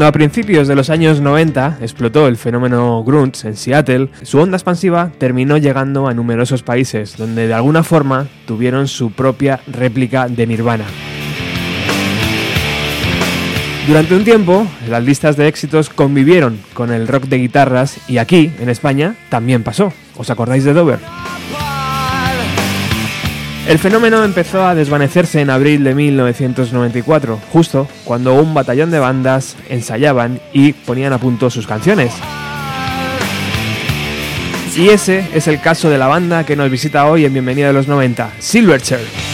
Cuando a principios de los años 90 explotó el fenómeno grunge en Seattle, su onda expansiva terminó llegando a numerosos países, donde de alguna forma tuvieron su propia réplica de Nirvana. Durante un tiempo, las listas de éxitos convivieron con el rock de guitarras y aquí, en España, también pasó. ¿Os acordáis de Dover? El fenómeno empezó a desvanecerse en abril de 1994, justo cuando un batallón de bandas ensayaban y ponían a punto sus canciones. Y ese es el caso de la banda que nos visita hoy en Bienvenida de los 90, Silverchair.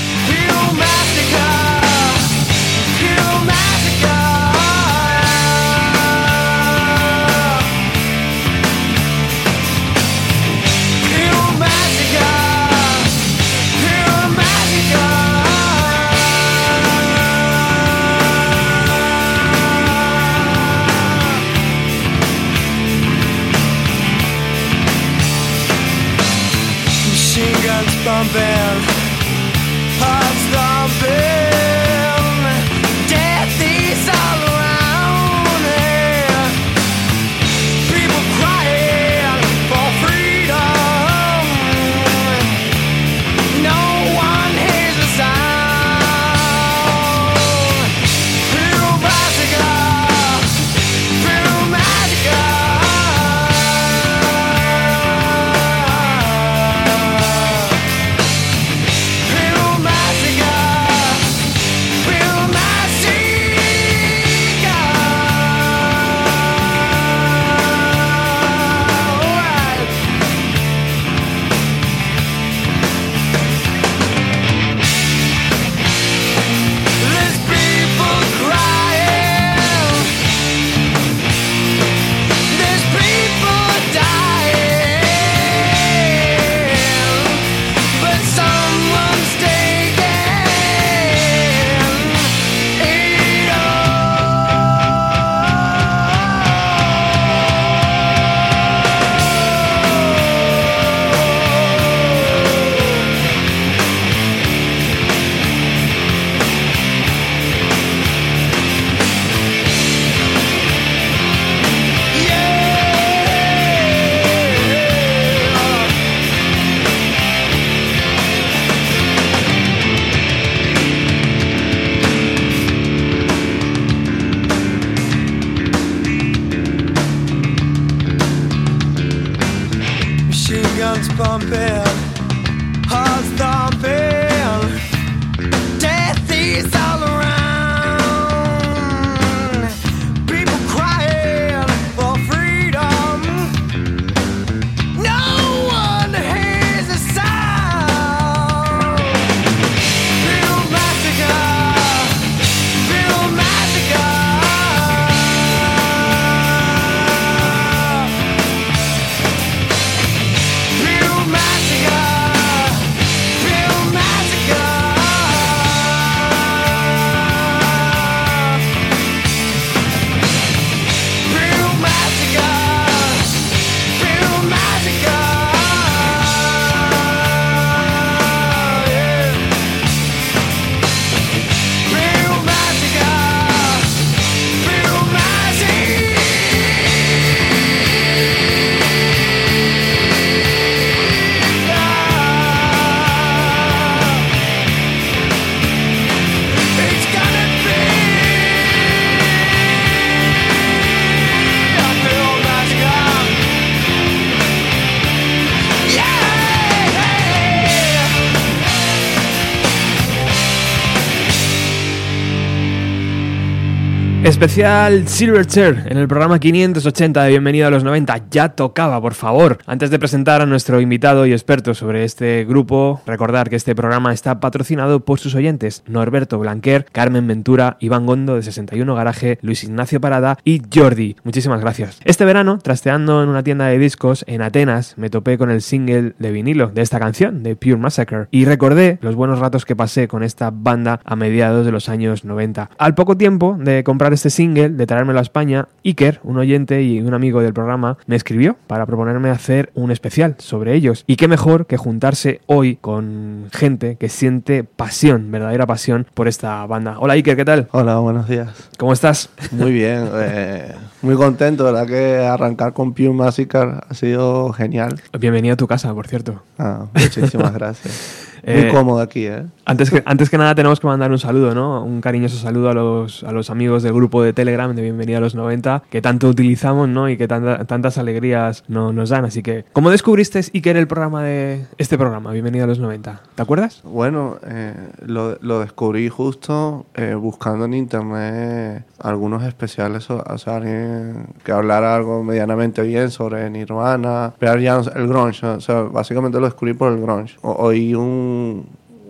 Especial Silverchair en el programa 580 de Bienvenido a los 90. Ya tocaba, por favor. Antes de presentar a nuestro invitado y experto sobre este grupo, recordar que este programa está patrocinado por sus oyentes Norberto Blanquer, Carmen Ventura, Iván Gondo de 61 Garaje, Luis Ignacio Parada y Jordi. Muchísimas gracias. Este verano, trasteando en una tienda de discos en Atenas, me topé con el single de vinilo de esta canción, de Pure Massacre, y recordé los buenos ratos que pasé con esta banda a mediados de los años 90. Al poco tiempo de comprar este single, de traérmelo a España, Iker, un oyente y un amigo del programa, me escribió para proponerme hacer un especial sobre ellos. Y qué mejor que juntarse hoy con gente que siente pasión, verdadera pasión por esta banda. Hola Iker, ¿qué tal? Hola, buenos días. ¿Cómo estás? Muy bien, eh, muy contento, ¿verdad? Que arrancar con Pure Massacre ha sido genial. Bienvenido a tu casa, por cierto. Ah, muchísimas gracias. Muy Eh, cómodo aquí, ¿eh? Antes que, antes que nada tenemos que mandar un saludo, ¿no? Un cariñoso saludo a los, a los amigos del grupo de Telegram de Bienvenida a los 90, que tanto utilizamos, ¿no? Y que tanta- tantas alegrías no- nos dan. Así que, ¿cómo descubriste Iker el programa de este programa, Bienvenida a los 90? ¿Te acuerdas? Bueno, eh, lo, lo descubrí justo eh, buscando en internet algunos especiales, o, sea, alguien que hablara algo medianamente bien sobre Nirvana, Pearl Jam, el grunge, o sea, básicamente lo descubrí por el grunge. O- oí un,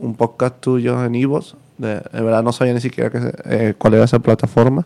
un podcast tuyo en Ivos, de, de verdad no sabía ni siquiera que, eh, cuál era esa plataforma.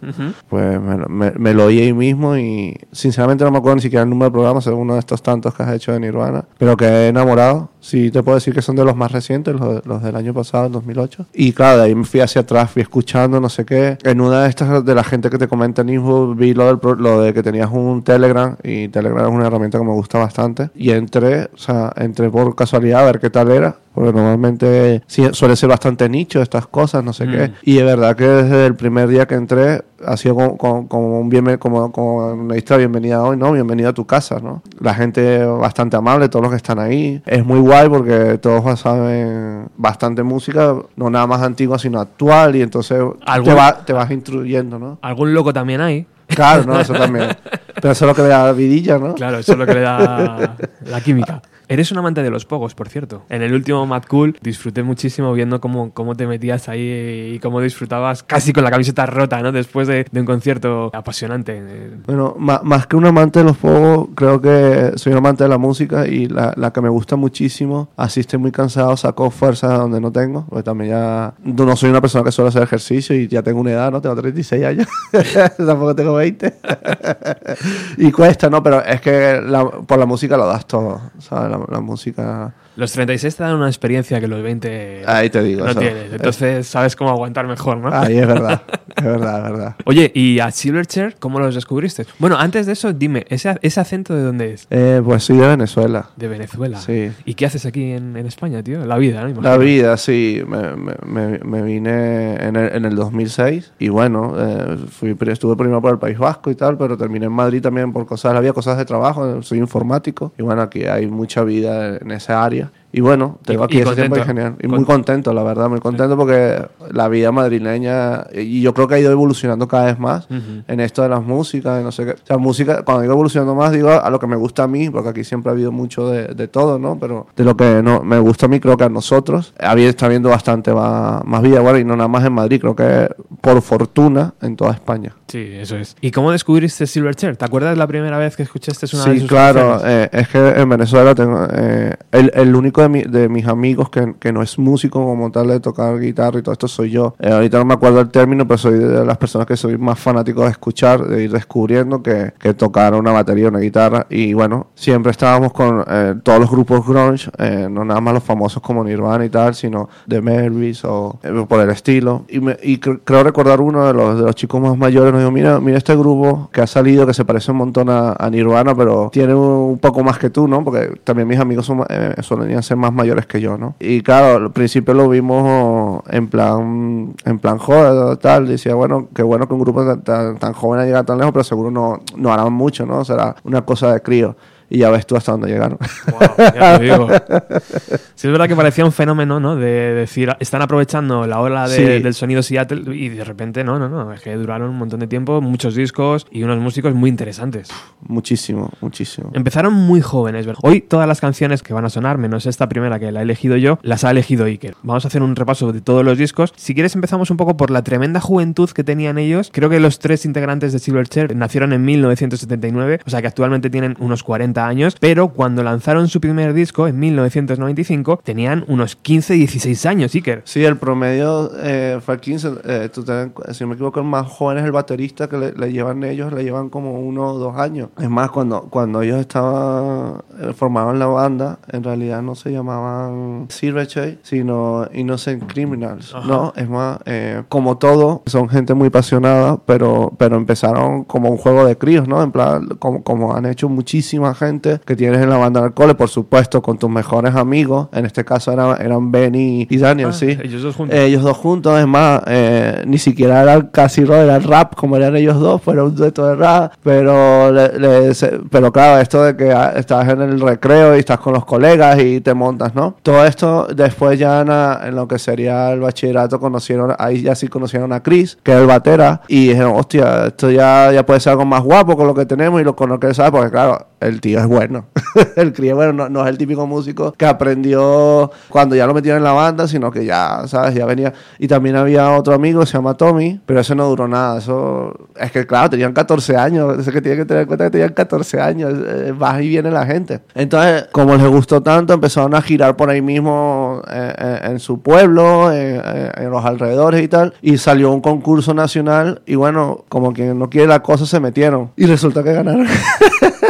Pues me, lo- me- me lo oí ahí mismo y sinceramente no me acuerdo ni siquiera el número del programa, es uno de estos tantos que has hecho de Nirvana, pero que he enamorado. Sí, te puedo decir que son de los más recientes, los, los del año pasado, el 2008. Y claro, de ahí me fui hacia atrás, fui escuchando, no sé qué. En una de estas de la gente que te comenta en Info, vi lo, del, pro- lo de que tenías un Telegram y Telegram es una herramienta que me gusta bastante. Y entré, o sea, entré por casualidad a ver qué tal era. Porque normalmente sí, suele ser bastante nicho estas cosas, no sé Mm. qué. Y de verdad que desde el primer día que entré ha sido como, como- como un bien, como, como una historia bienvenida hoy, ¿no? Bienvenida a tu casa, ¿no? La gente bastante amable, todos los que están ahí. Es muy guay porque todos saben bastante música, no nada más antigua, sino actual. Y entonces ¿Algún- te, va- te vas instruyendo, ¿no? Algún loco también hay. Claro, ¿no? Eso también. Pero eso es lo que le da vidilla, ¿no? Claro, eso es lo que le da la química. Eres un amante de los pogos, por cierto. En el último Mad Cool disfruté muchísimo viendo cómo, cómo te metías ahí y cómo disfrutabas casi con la camiseta rota, ¿no? Después de, de un concierto apasionante. Bueno, ma- más que un amante de los fuegos, creo que soy un amante de la música y la, la que me gusta muchísimo, así estoy muy cansado, saco fuerza donde no tengo, porque también ya no soy una persona que suele hacer ejercicio y ya tengo una edad, ¿no? Tengo 36 años, tampoco tengo 20. y cuesta, ¿no? Pero es que la- por la música lo das todo, ¿sabes? La, la música... Los 36 te dan una experiencia que los 20 Ahí te digo. no eso. tienes. Entonces sabes cómo aguantar mejor, ¿no? Ahí es verdad, es verdad, es verdad. Oye, ¿y a Silverchair cómo los descubriste? Bueno, antes de eso, dime, ¿ese, ese acento de dónde es? Eh, pues soy de Venezuela. De Venezuela. Sí. ¿Y qué haces aquí en, en España, tío? La vida, ¿no? La Imagino. vida, sí. Me, me, me, vine en el, en el 2006 y bueno, eh, fui, estuve primero por el País Vasco y tal, pero terminé en Madrid también por cosas, había cosas de trabajo, soy informático y bueno, aquí hay mucha vida en esa área. Y bueno, tengo Y- aquí y ese tiempo y genial. Y Con- muy contento, la verdad, muy contento porque la vida madrileña, y yo creo que ha ido evolucionando cada vez más Ujú. en esto de las músicas, y no sé qué. O sea, música, cuando digo evolucionando más, digo a lo que me gusta a mí, porque aquí siempre ha habido mucho de, de todo, ¿no? Pero de lo que no me gusta a mí, creo que a nosotros, había, está habiendo bastante más, más vida, bueno, y no nada más en Madrid, creo que por fortuna en toda España. Sí, eso es. ¿Y cómo descubriste Silverchair? ¿Te acuerdas la primera vez que escuchaste una de Sí, sus claro, eh, es que en Venezuela tengo eh, el, el único de, mi- de mis amigos que, que no es músico como tal de tocar guitarra y todo esto soy yo. Eh, ahorita no me acuerdo el término, pero soy de las personas que soy más fanático de escuchar, de ir descubriendo que, que tocar una batería, una guitarra y bueno, siempre estábamos con eh, todos los grupos grunge, eh, no nada más los famosos como Nirvana y tal, sino de Melvis o eh, por el estilo. Y, me- y cre- creo recordar uno de los, de los chicos más mayores nos dijo, mira, mira este grupo que ha salido que se parece un montón a, a Nirvana, pero tiene un, un poco más que tú, ¿no? Porque también mis amigos son, eh, solían más mayores que yo, ¿no? Y claro, al principio lo vimos en plan, en plan joder, tal. Decía, bueno, qué bueno que un grupo tan, tan, tan joven haya llegado tan lejos, pero seguro no, no harán mucho, ¿no? Será una cosa de crío. Y ya ves tú hasta dónde llegaron. Guau, ya te digo. Sí, es verdad que parecía un fenómeno, ¿no? De decir, están aprovechando la ola de- Sí. del sonido Seattle y de repente, no, no, no. Es que duraron un montón de tiempo, muchos discos y unos músicos muy interesantes. muchísimo, muchísimo. Empezaron muy jóvenes, ¿verdad? Hoy todas las canciones que van a sonar, menos esta primera que la he elegido yo, las ha elegido Iker. Vamos a hacer un repaso de todos los discos. Si quieres empezamos un poco por la tremenda juventud que tenían ellos. Creo que los tres integrantes de Silverchair nacieron en 1979, o sea que actualmente tienen unos 40 40 años, pero cuando lanzaron su primer disco en 1995 tenían unos 15-16 años, Iker. Sí, el promedio eh, fue 15. Eh, tú ten- si no me equivoco, el más joven es el baterista que le, le llevan ellos, le llevan como uno o dos años. Es más, cuando, cuando ellos estaban, eh, formaban la banda, en realidad no se llamaban Silverchair, sino Innocent Criminals. Ajá. No, es más, eh, como todo, son gente muy apasionada, pero, pero empezaron como un juego de críos, ¿no? En plan, como, como han hecho muchísima gente que tienes en la banda del cole, por supuesto, con tus mejores amigos. En este caso eran, eran Benny y Daniel, Ah, sí. ellos dos juntos. Eh, ellos dos juntos, es más, eh, ni siquiera era casi rock, era rap como eran ellos dos, pero un dueto de rap. Pero, le- le- se- pero claro, esto de que ah, estás en el recreo y estás con los colegas y te montas, ¿no? Todo esto después ya en, en lo que sería el bachillerato conocieron, ahí ya sí conocieron a Chris, que era el batera, y dijeron, hostia, esto ya, ya puede ser algo más guapo con lo que tenemos y lo, con lo que él sabe, porque claro, el tío es bueno. el crío, bueno, no, no es el típico músico que aprendió cuando ya lo metieron en la banda, sino que ya, ¿sabes? Ya venía. Y también había otro amigo, se llama Tommy, pero ese no duró nada. Eso es que, claro, tenían 14 años. Es que tienen que tener en cuenta que tenían 14 años. eh, va y viene la gente. Entonces, como les gustó tanto, empezaron a girar por ahí mismo eh, eh, en su pueblo, en, en- en los alrededores y tal. Y salió un concurso nacional. Y bueno, como quien no quiere la cosa, se metieron. Y resulta que ganaron.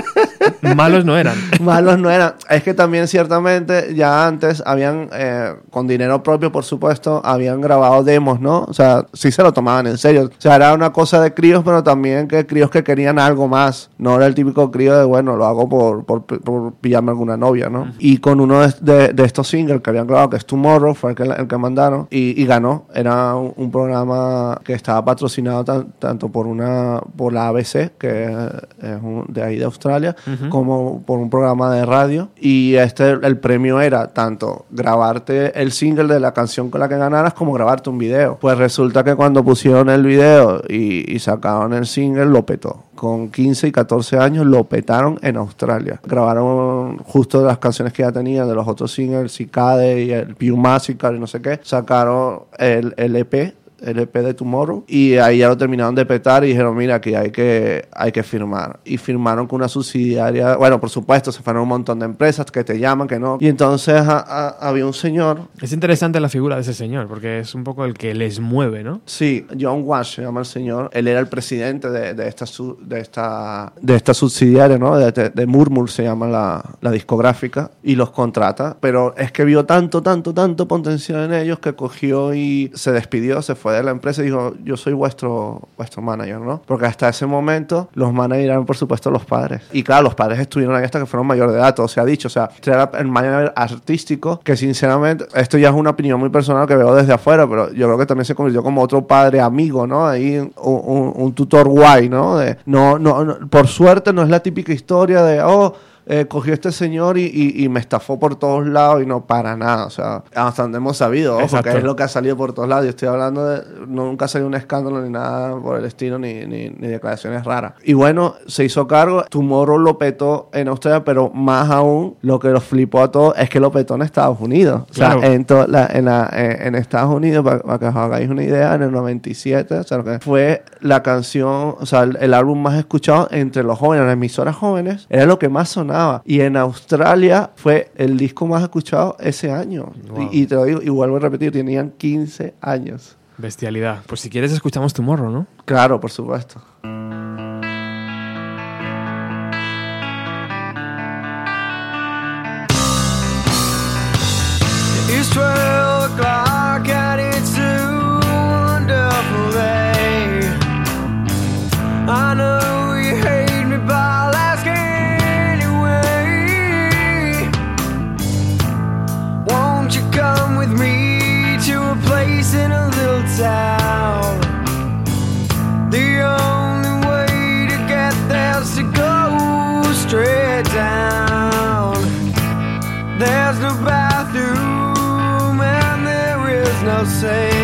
Malos no eran. Malos no eran. Es que también ciertamente ya antes habían, eh, con dinero propio por supuesto, habían grabado demos, ¿no? O sea, sí se lo tomaban en serio. O sea, era una cosa de críos, pero también que críos que querían algo más. No era el típico crío de, bueno, lo hago por, por, por pillarme alguna novia, ¿no? Y con uno de, de- de estos singles que habían grabado, que es Tomorrow, fue el que, el que mandaron, y, y ganó. Era un, un programa que estaba patrocinado tan- tanto por una por la ABC, que es un- de ahí de Australia, como por un programa de radio. Y este el premio era tanto grabarte el single de la canción con la que ganaras como grabarte un video. Pues resulta que cuando pusieron el video y, y sacaron el single, lo petó. Con 15 y 14 años lo petaron en Australia. Grabaron justo las canciones que ya tenían de los otros singles, Cicade y el Pew Massacre y no sé qué. Sacaron el, el EP el EP de Tomorrow y ahí ya lo terminaron de petar y dijeron mira aquí hay que hay que firmar y firmaron con una subsidiaria bueno por supuesto se fueron un montón de empresas que te llaman que no y entonces a- a- había un señor Es interesante la figura de ese señor, porque es un poco el que les mueve, ¿no? Sí, John Wash se llama el señor. Él era el presidente de, de esta, su- de, esta, de esta subsidiaria, ¿no? De, de, de Murmur se llama la, la discográfica y los contrata. Pero es que vio tanto, tanto, tanto potencial en ellos que cogió y se despidió, se fue de la empresa y dijo, yo soy vuestro, vuestro manager, ¿no? Porque hasta ese momento los managers eran, por supuesto, los padres. Y claro, los padres estuvieron ahí hasta que fueron mayor de edad, todo se ha dicho. O sea, era el manager artístico que sinceramente, esto ya es una opinión muy personal que veo desde afuera, pero yo creo que también se convirtió como otro padre amigo, ¿no? Ahí un, un- un tutor guay, ¿no? De, no, no, no, por suerte no es la típica historia de, oh, eh, cogió este señor y, y- y me estafó por todos lados y no para nada. O sea, hasta donde hemos sabido, ojo, que es lo que ha salido por todos lados. Yo estoy hablando de. Nunca ha salido un escándalo ni nada por el estilo, ni, ni, ni declaraciones raras. Y bueno, se hizo cargo. Tomorrow lo petó en Australia, pero más aún, lo que lo flipó a todos es que lo petó en Estados Unidos. O sea, en, la- en, la- en- en Estados Unidos, para, para que os hagáis una idea, en el 97, o sea, lo que fue la canción, o sea, el, el álbum más escuchado entre los jóvenes, las emisoras jóvenes, era lo que más sonaba. Y en Australia fue el disco más escuchado ese año. Wow. Y, y te lo digo, y vuelvo a repetir, tenían 15 años. Bestialidad. Pues si quieres escuchamos tu morro, ¿no? Claro, por supuesto. Is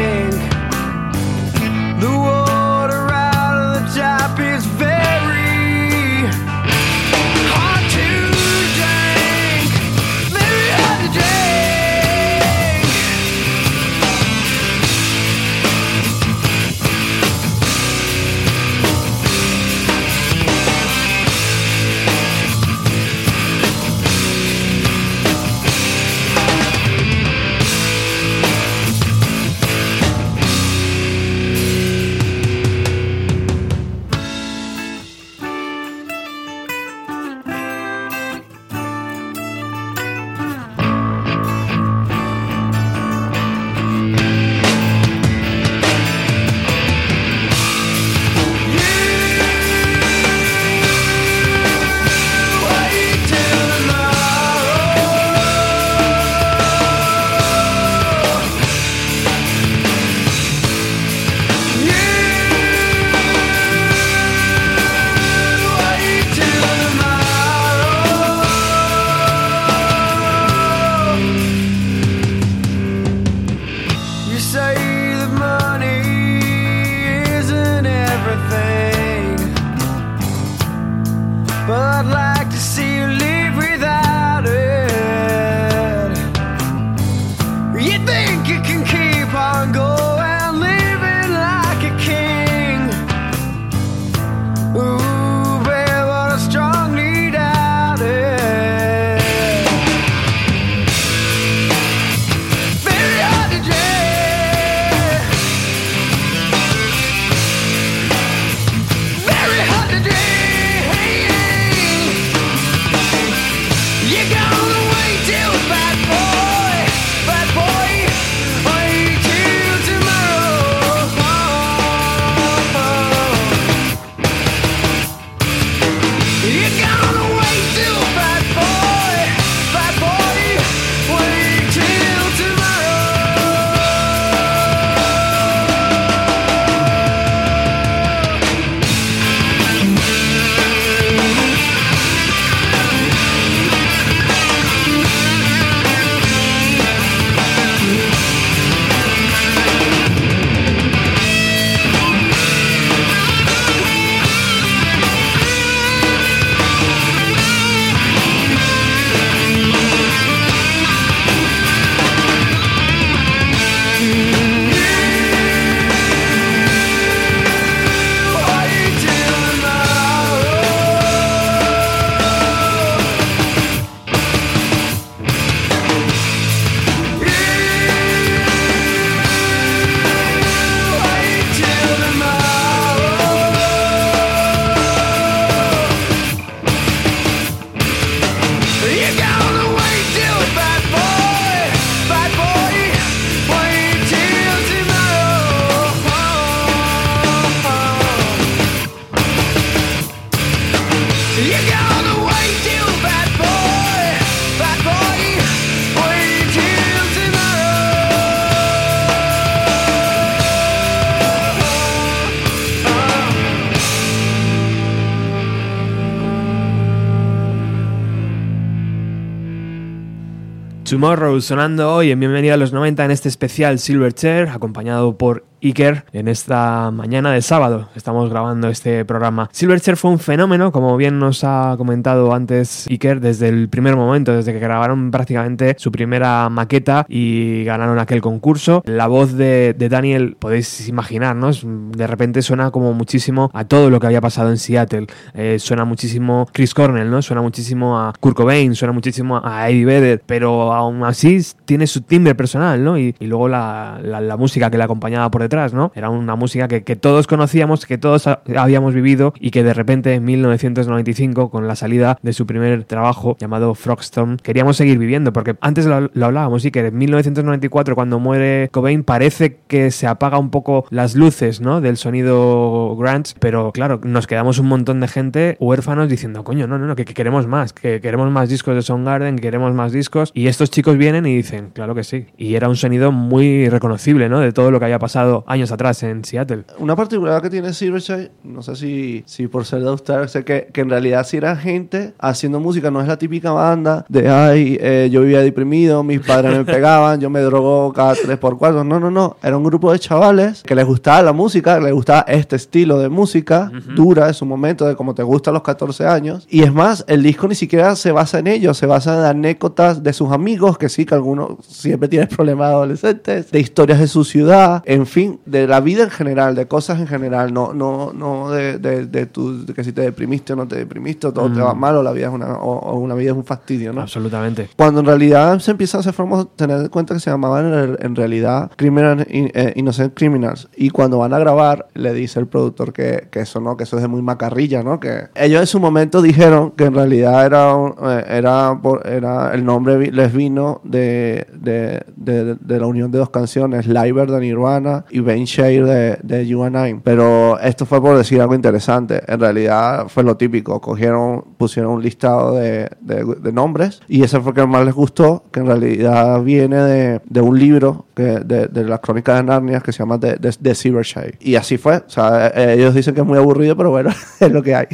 Tomorrow sonando hoy en Bienvenida a los 90 en este especial Silverchair, acompañado por Iker en esta mañana de sábado. Estamos grabando este programa. Silverchair fue un fenómeno, como bien nos ha comentado antes Iker, desde el primer momento, desde que grabaron prácticamente su primera maqueta y ganaron aquel concurso. La voz de, Daniel, podéis imaginar, ¿no? De repente suena como muchísimo a todo lo que había pasado en Seattle. Eh, suena muchísimo Chris Cornell, ¿no? Suena muchísimo a Kurt Cobain, suena muchísimo a Eddie Vedder, pero aún así tiene su timbre personal, ¿no? Y, luego la- la música que le acompañaba por detrás, ¿no? Era una música que, todos conocíamos, que todos ha- habíamos vivido y que de repente en 1995, con la salida de su primer trabajo llamado Frogstorm, queríamos seguir viviendo, porque antes lo, hablábamos, y que en 1994, cuando muere Cobain, parece que se apaga un poco las luces, ¿no? Del sonido grunge, pero claro, nos quedamos un montón de gente huérfanos diciendo, coño, no, no, no, que, que queremos más, que queremos más discos de Soundgarden, que queremos más discos, y estos chicos vienen y dicen, claro que sí. Y era un sonido muy reconocible, ¿no? De todo lo que había pasado años atrás en Seattle. Una particularidad que tiene Silverchair, no sé si, si por ser de Australia, sé que, que en realidad si era gente haciendo música, no es la típica banda de, ay, eh, yo vivía deprimido, mis padres me pegaban, yo me drogo cada 3x4. No, no, no. Era un grupo de chavales que les gustaba la música, les gustaba este estilo de música, dura en su momento, de como te gusta a los 14 años. Y es más, el disco ni siquiera se basa en ello, se basa en anécdotas de sus amigos, que sí, que algunos siempre tienen problemas adolescentes, de historias de su ciudad, en fin, de la vida en general, de cosas en general, no, no, no de, de, de tu- de que si te deprimiste o no te deprimiste, o todo te va mal, o la vida es una, o, o una vida es un fastidio, ¿no? Absolutamente. Cuando en realidad se empieza a hacer tener en cuenta que se llamaban en, realidad Criminal, in- eh, Innocent Criminals. Y cuando van a grabar, le dice el productor que, que eso no, que eso es de muy macarrilla, ¿no? Que ellos en su momento dijeron que en realidad era, eh, era, el nombre les vino de, de, de, de la unión de dos canciones, Liver de Nirvana y Bane Share de, de You and I. Pero esto fue por decir algo interesante. En realidad fue lo típico. Cogieron, pusieron un listado de, de- de nombres y ese fue el que más les gustó, que en realidad viene de, de un libro que, de, de la crónica de Narnia que se llama The, The, The Silver Shade. Y así fue. O sea, eh, ellos dicen que es muy aburrido, pero bueno, es lo que hay.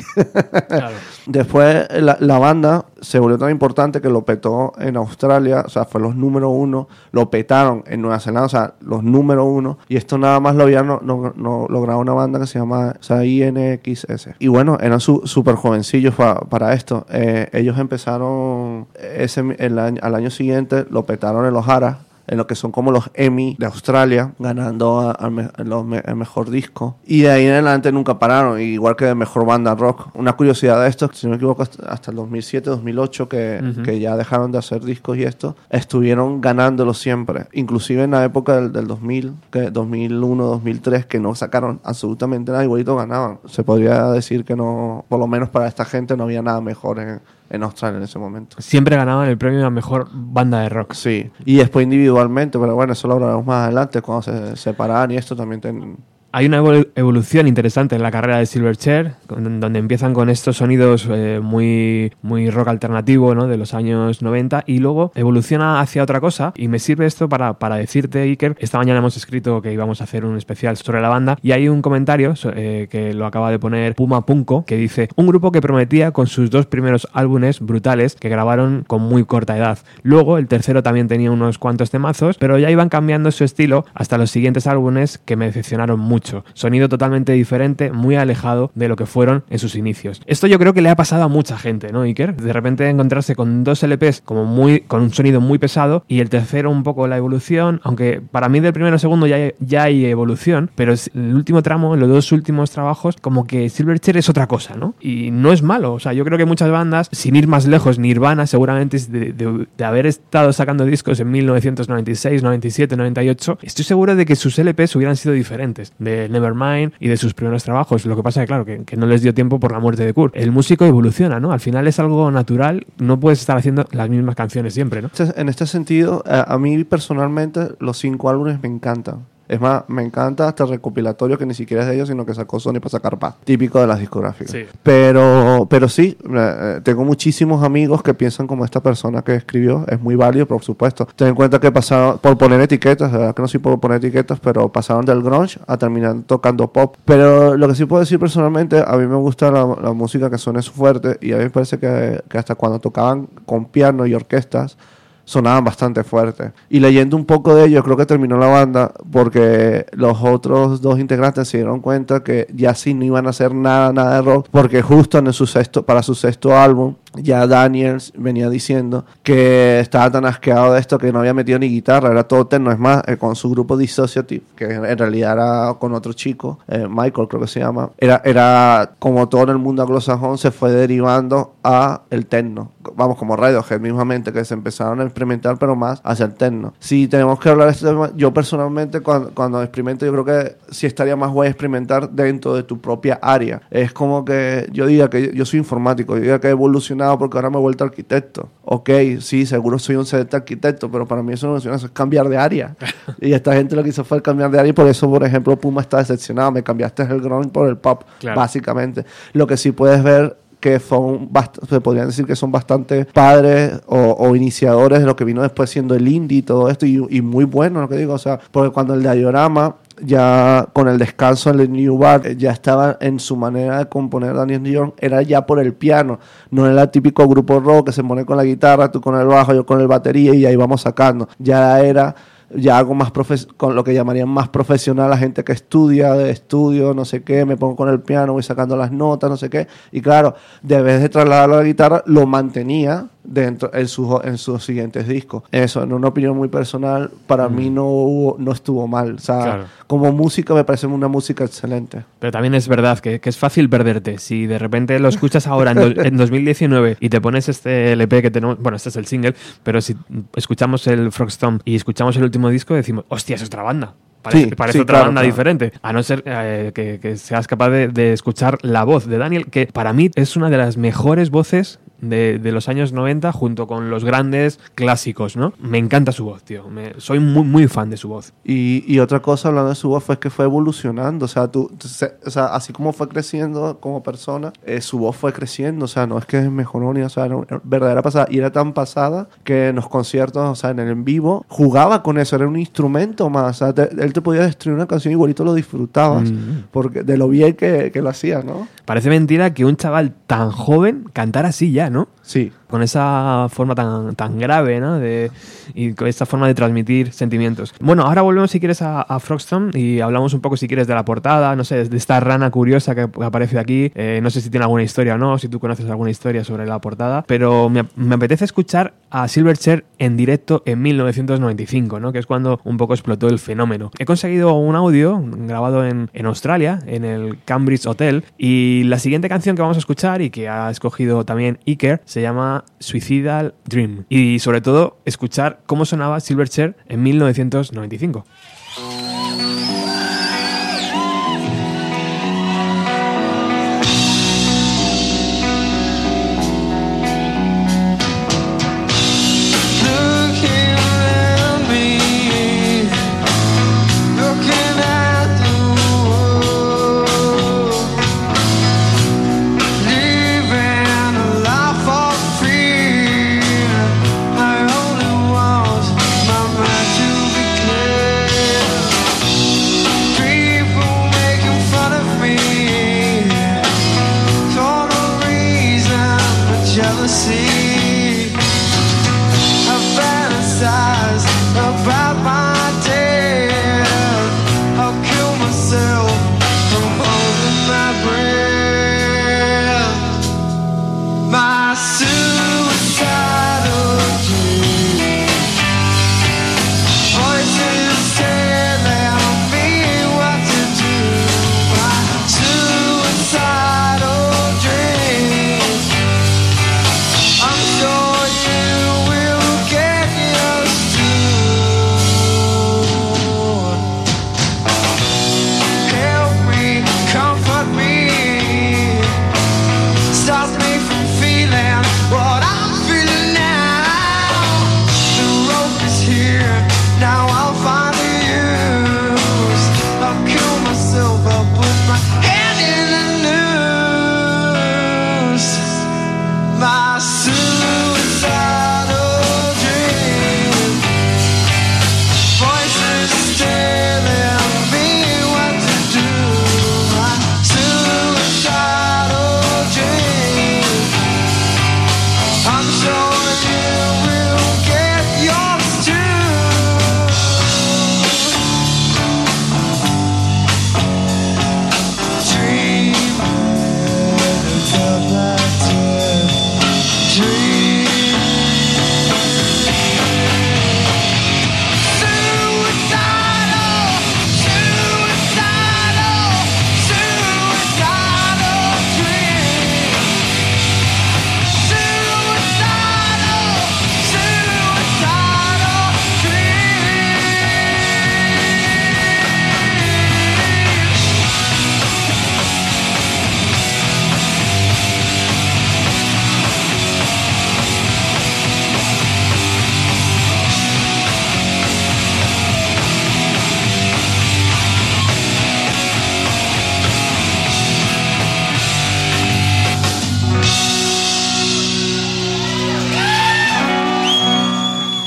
Claro. Después la, la banda se volvió tan importante que lo petó en Australia, o sea, fue los número uno, lo petaron en Nueva Zelanda, o sea, los número uno, y esto nada más lo había no, no- no logrado una banda que se llama o sea, INXS. Y bueno, eran su- súper jovencillos pa- para esto. Eh, ellos empezaron ese, el año, al año siguiente, lo petaron en los Aras en lo que son como los Emmy de Australia, ganando a- al me- los me- el mejor disco. Y de ahí en adelante nunca pararon, igual que de mejor banda rock. Una curiosidad de esto, si no me equivoco, hasta el 2007, 2008, que, Ujú. que ya dejaron de hacer discos y esto, estuvieron ganándolo siempre. Inclusive en la época del, del 2000, que 2001, 2003, que no sacaron absolutamente nada, igualito ganaban. Se podría decir que no, por lo menos para esta gente, no había nada mejor en, en Australia en ese momento. Siempre ganaban el premio a mejor banda de rock. Sí, y después individualmente, pero bueno, eso lo hablaremos más adelante, cuando se separan y esto también ten- Hay una evolu- evolución interesante en la carrera de Silverchair, donde empiezan con estos sonidos eh, muy, muy rock alternativo ¿no? de los años 90 y luego evoluciona hacia otra cosa. Y me sirve esto para, para decirte, Iker, esta mañana hemos escrito que íbamos a hacer un especial sobre la banda y hay un comentario eh, que lo acaba de poner Puma Punco que dice: Un grupo que prometía con sus dos primeros álbumes brutales que grabaron con muy corta edad. Luego el tercero también tenía unos cuantos temazos, pero ya iban cambiando su estilo hasta los siguientes álbumes que me decepcionaron mucho. Sonido totalmente diferente, muy alejado de lo que fueron en sus inicios. Esto yo creo que le ha pasado a mucha gente, ¿no, Iker? De repente encontrarse con dos LPs como muy, con un sonido muy pesado y el tercero un poco la evolución, aunque para mí del primero al segundo ya hay, ya hay evolución, pero el último tramo, los dos últimos trabajos, como que Silverchair es otra cosa, ¿no? Y no es malo, o sea, yo creo que muchas bandas, sin ir más lejos, Nirvana seguramente de, haber estado sacando discos en 1996, 97, 98, estoy seguro de que sus LPs hubieran sido diferentes, Nevermind y de sus primeros trabajos. Lo que pasa es que, claro, que, que no les dio tiempo por la muerte de Kurt. El músico evoluciona, ¿no? Al final es algo natural, no puedes estar haciendo las mismas canciones siempre, ¿no? En este sentido, a mí personalmente los cinco álbumes me encantan. Es más, me encanta hasta recopilatorio que ni siquiera es de ellos, sino que sacó Sony para sacar paz. Típico de las discográficas. Sí. Pero, pero sí, eh, tengo muchísimos amigos que piensan como esta persona que escribió. Es muy válido, por supuesto. Ten en cuenta que pasaron, por poner etiquetas, de verdad que no soy por poner etiquetas, pero pasaron del grunge a terminar tocando pop. Pero lo que sí puedo decir personalmente, a mí me gusta la, la música que suene fuerte y a mí me parece que, que hasta cuando tocaban con piano y orquestas, sonaban bastante fuerte. Y leyendo un poco de ello, creo que terminó la banda porque los otros dos integrantes se dieron cuenta que ya sí no iban a hacer nada, nada de rock, porque justo en su sexto, para su sexto álbum, ya Daniels venía diciendo que estaba tan asqueado de esto que no había metido ni guitarra, era todo techno, es más, eh, con su grupo Dissociative, que en realidad era con otro chico, eh, Michael creo que se llama, era, era como todo en el mundo anglosajón se fue derivando a el techno, vamos, como Radiohead mismamente, que se empezaron a experimentar, pero más hacia el techno. Si tenemos que hablar de este tema, yo personalmente cuando, cuando experimento, yo creo que sí estaría más guay experimentar dentro de tu propia área. Es como que yo diga que yo soy informático, yo diga que he evolucionado porque ahora me he vuelto arquitecto. Ok, sí, seguro soy un excelente arquitecto, pero para mí eso no evoluciona, eso es cambiar de área. y esta gente lo que hizo fue cambiar de área y por eso, por ejemplo, Puma está decepcionado. Me cambiaste el grunge por el pop, Claro. básicamente. Lo que sí puedes ver que son se podrían decir que son bastante padres o, o iniciadores de lo que vino después siendo el indie y todo esto y, y muy bueno lo que digo o sea porque cuando el diorama ya con el descanso en el New Bar eh, ya estaba en su manera de componer Daniel Dion era ya por el piano. No era el típico grupo rock que se pone con la guitarra tú con el bajo yo con el batería y ahí vamos sacando. Ya era ya algo más profes con lo que llamarían más profesional la gente que estudia de estudio, no sé qué, me pongo con el piano, voy sacando las notas, no sé qué. Y claro, de vez de trasladarlo a la guitarra, lo mantenía dentro en sus en sus siguientes discos. Eso, en una opinión muy personal, para mí no hubo, no estuvo mal. O sea, Claro. como música me parece una música excelente. Pero también es verdad que, que es fácil perderte. Si de repente lo escuchas ahora en, do- en 2019 y te pones este LP que tenemos, bueno, este es el single, pero si escuchamos el Frogstomp y escuchamos el último disco, decimos, hostia, es otra banda. Parece, Sí, parece sí, otra claro, banda claro. diferente. A no ser eh, que, que seas capaz de, de escuchar la voz de Daniel, que para mí es una de las mejores voces de, de los años 90 junto con los grandes clásicos, ¿no? Me encanta su voz, tío. Me- soy muy, muy fan de su voz. Y, y otra cosa hablando de su voz fue que fue evolucionando. O sea, tú, se- o sea, así como fue creciendo como persona, eh, su voz fue creciendo. O sea, no es que mejoró ni, o sea, era una verdadera pasada. Y era tan pasada que en los conciertos, o sea, en el en vivo, jugaba con eso, era un instrumento más. O sea, te- él te podía destruir una canción igualito lo disfrutabas. Mm. Porque de lo bien que, que lo hacía, ¿no? Parece mentira que un chaval tan joven cantara así ya, ¿no? Sí. Con esa forma tan, tan grave, ¿no? De, y con esta forma de transmitir sentimientos. Bueno, ahora volvemos si quieres a, a Frogstrom y hablamos un poco si quieres de la portada, no sé, de esta rana curiosa que aparece aquí. Eh, no sé si tiene alguna historia o no, si tú conoces alguna historia sobre la portada, pero me, me apetece escuchar a Silverchair en directo en 1995, ¿no? Que es cuando un poco explotó el fenómeno. He conseguido un audio grabado en, en Australia, en el Cambridge Hotel, y la siguiente canción que vamos a escuchar y que ha escogido también Iker se llama Suicidal Dream. Y sobre todo, escuchar cómo sonaba Silverchair en 1995.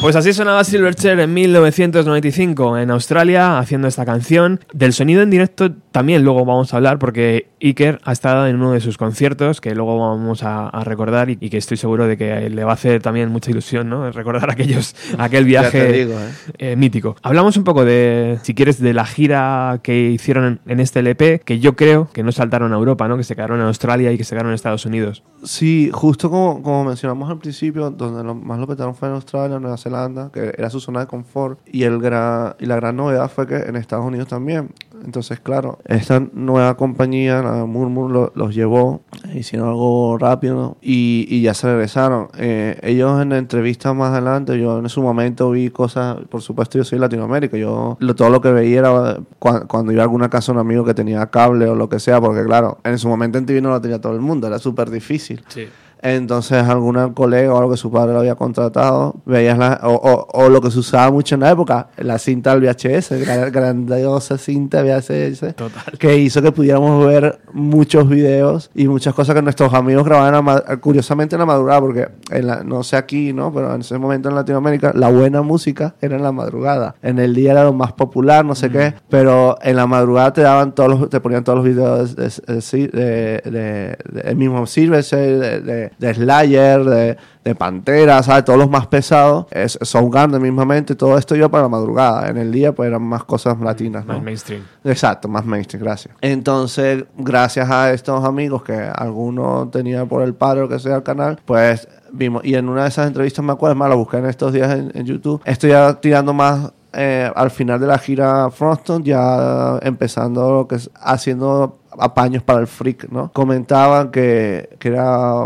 Pues así sonaba Silverchair en 1995 en Australia haciendo esta canción. Del sonido en directo también luego vamos a hablar porque Iker ha estado en uno de sus conciertos que luego vamos a, a recordar y, y que estoy seguro de que le va a hacer también mucha ilusión, ¿no? Recordar aquellos, aquel viaje digo, ¿eh? eh, mítico. Hablamos un poco de, si quieres, de la gira que hicieron en, en este LP, que yo creo que no saltaron a Europa, ¿no? Que se quedaron en Australia y que se quedaron en Estados Unidos. Sí, justo como, como mencionamos al principio, donde lo más lo petaron fue en Australia, Nueva Zelanda, que era su zona de confort, y, el gran, y la gran novedad fue que en Estados Unidos también. Entonces, claro, esta nueva compañía, la Murmur, lo- los llevó, hicieron algo rápido y, y ya se regresaron. Eh, ellos en entrevistas más adelante, yo en su momento vi cosas, por supuesto yo soy Latinoamérica, yo lo, todo lo que veía era cua- cuando iba a alguna casa un amigo que tenía cable o lo que sea, porque claro, en su momento en TV no lo tenía todo el mundo, era súper difícil. Sí. Entonces, alguna colega o algo que su padre lo había contratado, veías la, o, o- o lo que se usaba mucho en la época, la cinta del VHS, la grandiosa cinta VHS, Total. que hizo que pudiéramos ver muchos videos y muchas cosas que nuestros amigos grababan a curiosamente en la madrugada, porque en la- no sé aquí, ¿no? Pero en ese momento en Latinoamérica la buena música era en la madrugada. En el día era lo más popular, no sé qué, pero en la madrugada te daban todos los, te ponían todos los videos de, de, de- de- de- de- el mismo Silverchair, de, de, Slayer, de, de Pantera, ¿sabes? Todos los más pesados, es, Soundgarden mismamente, todo esto iba para la madrugada. En el día pues eran más cosas latinas, Más ¿no? mainstream. Exacto, más mainstream, gracias. Entonces, gracias a estos amigos que alguno tenía por el padre o que sea el canal, pues vimos. Y en una de esas entrevistas, me acuerdo, es más, la busqué en estos días en, en YouTube. Estoy ya tirando más eh, al final de la gira Froston, ya empezando lo que es haciendo apaños para el freak, ¿no? Comentaban que, que era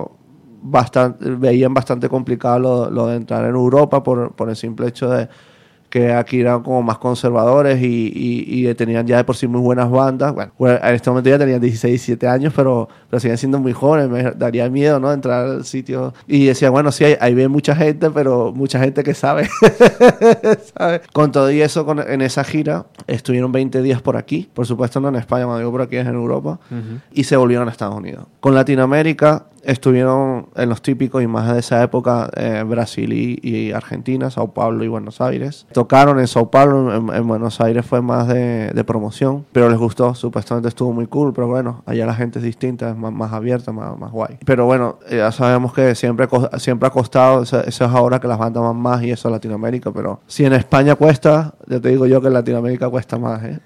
bastante, veían bastante complicado lo, lo de entrar en Europa por, por el simple hecho de que aquí eran como más conservadores y, y, y tenían ya de por sí muy buenas bandas. Bueno, en este momento ya tenían 16, 17 años, pero, pero siguen siendo muy jóvenes. Me daría miedo, ¿no? Entrar al sitio. Y decía, bueno, sí, ahí, ahí ve mucha gente, pero mucha gente que sabe. ¿Sabe? Con todo y eso, con- en esa gira, estuvieron 20 días por aquí. Por supuesto, no en España, cuando digo por aquí es en Europa. Y se volvieron a Estados Unidos. Con Latinoamérica estuvieron en los típicos y más de esa época eh, Brasil y, y Argentina, Sao Paulo y Buenos Aires. Tocaron en Sao Paulo, en, en Buenos Aires fue más de, de promoción, pero les gustó, supuestamente estuvo muy cool, pero bueno, allá la gente es distinta, es más, más abierta, más, más guay. Pero bueno, eh, ya sabemos que siempre, siempre ha costado, eso, eso es ahora que las bandas van más y eso en Latinoamérica, pero si en España cuesta, ya te digo yo que en Latinoamérica cuesta más, ¿eh?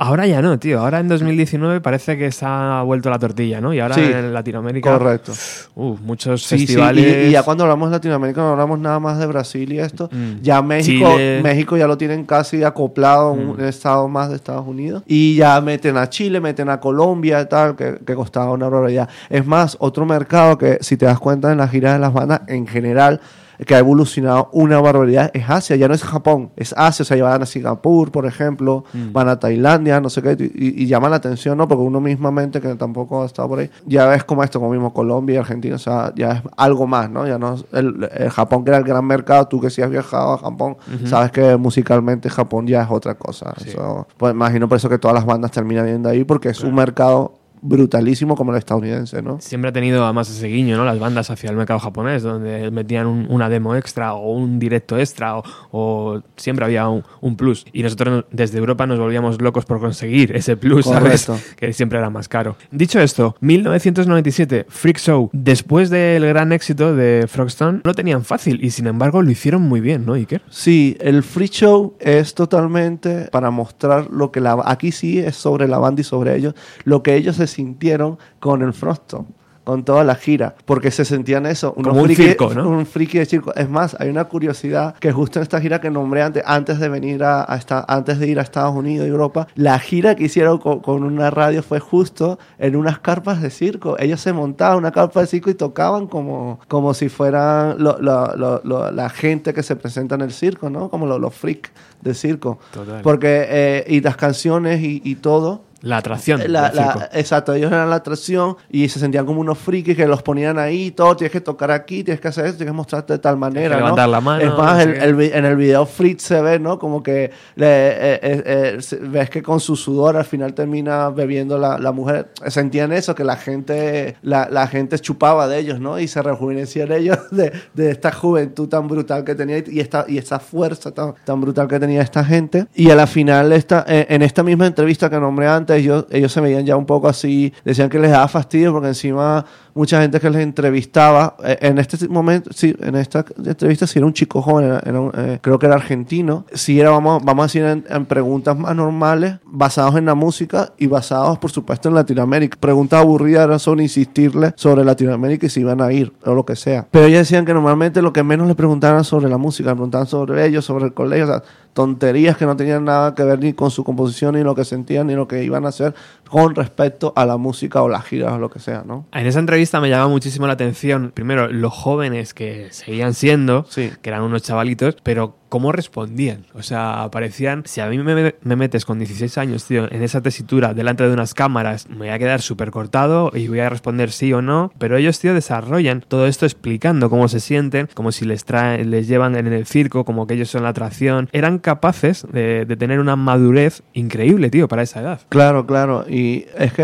Ahora ya no, tío. Ahora en 2019 parece que se ha vuelto la tortilla, ¿no? Y ahora Sí, en Latinoamérica. Correcto. Uh, muchos Sí, sí, festivales. y, y ya cuando hablamos de Latinoamérica no hablamos nada más de Brasil y esto. Mm. Ya México, Chile. México ya lo tienen casi acoplado a un estado más de Estados Unidos. Y ya meten a Chile, meten a Colombia y tal, que, que costaba una barbaridad. Es más, otro mercado que si te das cuenta en las giras de las bandas en general que ha evolucionado una barbaridad es Asia, ya no es Japón, es Asia, o sea, van a Singapur, por ejemplo, van a Tailandia, no sé qué, y, y llama la atención, ¿no? Porque uno mismamente, que tampoco ha estado por ahí, ya ves como esto, como mismo Colombia y Argentina, o sea, ya es algo más, ¿no? Ya no es el, el Japón que era el gran mercado, tú que sí has viajado a Japón, sabes que musicalmente Japón ya es otra cosa. Eso, pues imagino por eso que todas las bandas terminan yendo ahí, porque es un mercado brutalísimo como el estadounidense, ¿no? Siempre ha tenido además ese guiño, ¿no? Las bandas hacia el mercado japonés, donde metían un- una demo extra o un directo extra o, o siempre había un, un plus. Y nosotros desde Europa nos volvíamos locos por conseguir ese plus, ¿sabes? Que siempre era más caro. Dicho esto, 1997, Freak Show, después del gran éxito de Frogstone, no lo tenían fácil y sin embargo lo hicieron muy bien, ¿no, Iker? Sí, el free show es totalmente para mostrar lo que la aquí sí es sobre la banda y sobre ellos, lo que ellos se sintieron con el Froston, con toda la gira, porque se sentían eso, unos Como un friki- circo, ¿no? Un friki de circo. Es más, hay una curiosidad que justo en esta gira que nombré antes, antes de venir a, a esta- antes de ir a Estados Unidos y Europa, la gira que hicieron con, con una radio fue justo en unas carpas de circo. Ellos se montaban una carpa de circo y tocaban como, como si fueran lo- lo- lo- la gente que se presenta en el circo, ¿no? Como lo- los freaks de circo. Total. Porque, eh, y las canciones y, y todo, La atracción. la- del la- exacto, ellos eran la atracción y se sentían como unos frikis que los ponían ahí, todo, tienes que tocar aquí, tienes que hacer esto, tienes que mostrarte de tal manera. ¿no? levantar la mano, Es más, el- el en el video Fritz se ve, ¿no? Como que le- eh, eh, eh, ves que con su sudor al final termina bebiendo la, la mujer. Sentían eso, que la gente, la, la gente chupaba de ellos, ¿no? Y se rejuvenecían ellos de, de esta juventud tan brutal que tenía y esta, y esta fuerza tan, tan brutal que tenía esta gente. Y a la final, esta, eh, en esta misma entrevista que nombré antes, ellos, ellos se veían ya un poco así, decían que les daba fastidio porque encima mucha gente que les entrevistaba, eh, en este momento, sí, en esta entrevista sí era un chico joven, era- era un, eh, creo que era argentino, sí era, vamos, vamos a decir, en, en preguntas más normales, basados en la música y basados, por supuesto, en Latinoamérica. Preguntas aburridas eran sobre insistirle sobre Latinoamérica y si iban a ir o lo que sea. Pero ellos decían que normalmente lo que menos le preguntaban sobre la música, preguntaban sobre ellos, sobre el colegio, o sea, tonterías que no tenían nada que ver ni con su composición, ni lo que sentían, ni lo que iban a hacer con respecto a la música o las giras o lo que sea, ¿no? En esa entrevista me llama muchísimo la atención, primero, los jóvenes que seguían siendo, Sí. que eran unos chavalitos, pero cómo respondían. O sea, parecían, si a mí me, me metes con 16 años, tío, en esa tesitura delante de unas cámaras, me voy a quedar súper cortado y voy a responder sí o no. Pero ellos, tío, desarrollan todo esto explicando cómo se sienten, como si les traen, les llevan en el circo, como que ellos son la atracción. Eran capaces de, de tener una madurez increíble, tío, para esa edad. Claro, claro. Y es que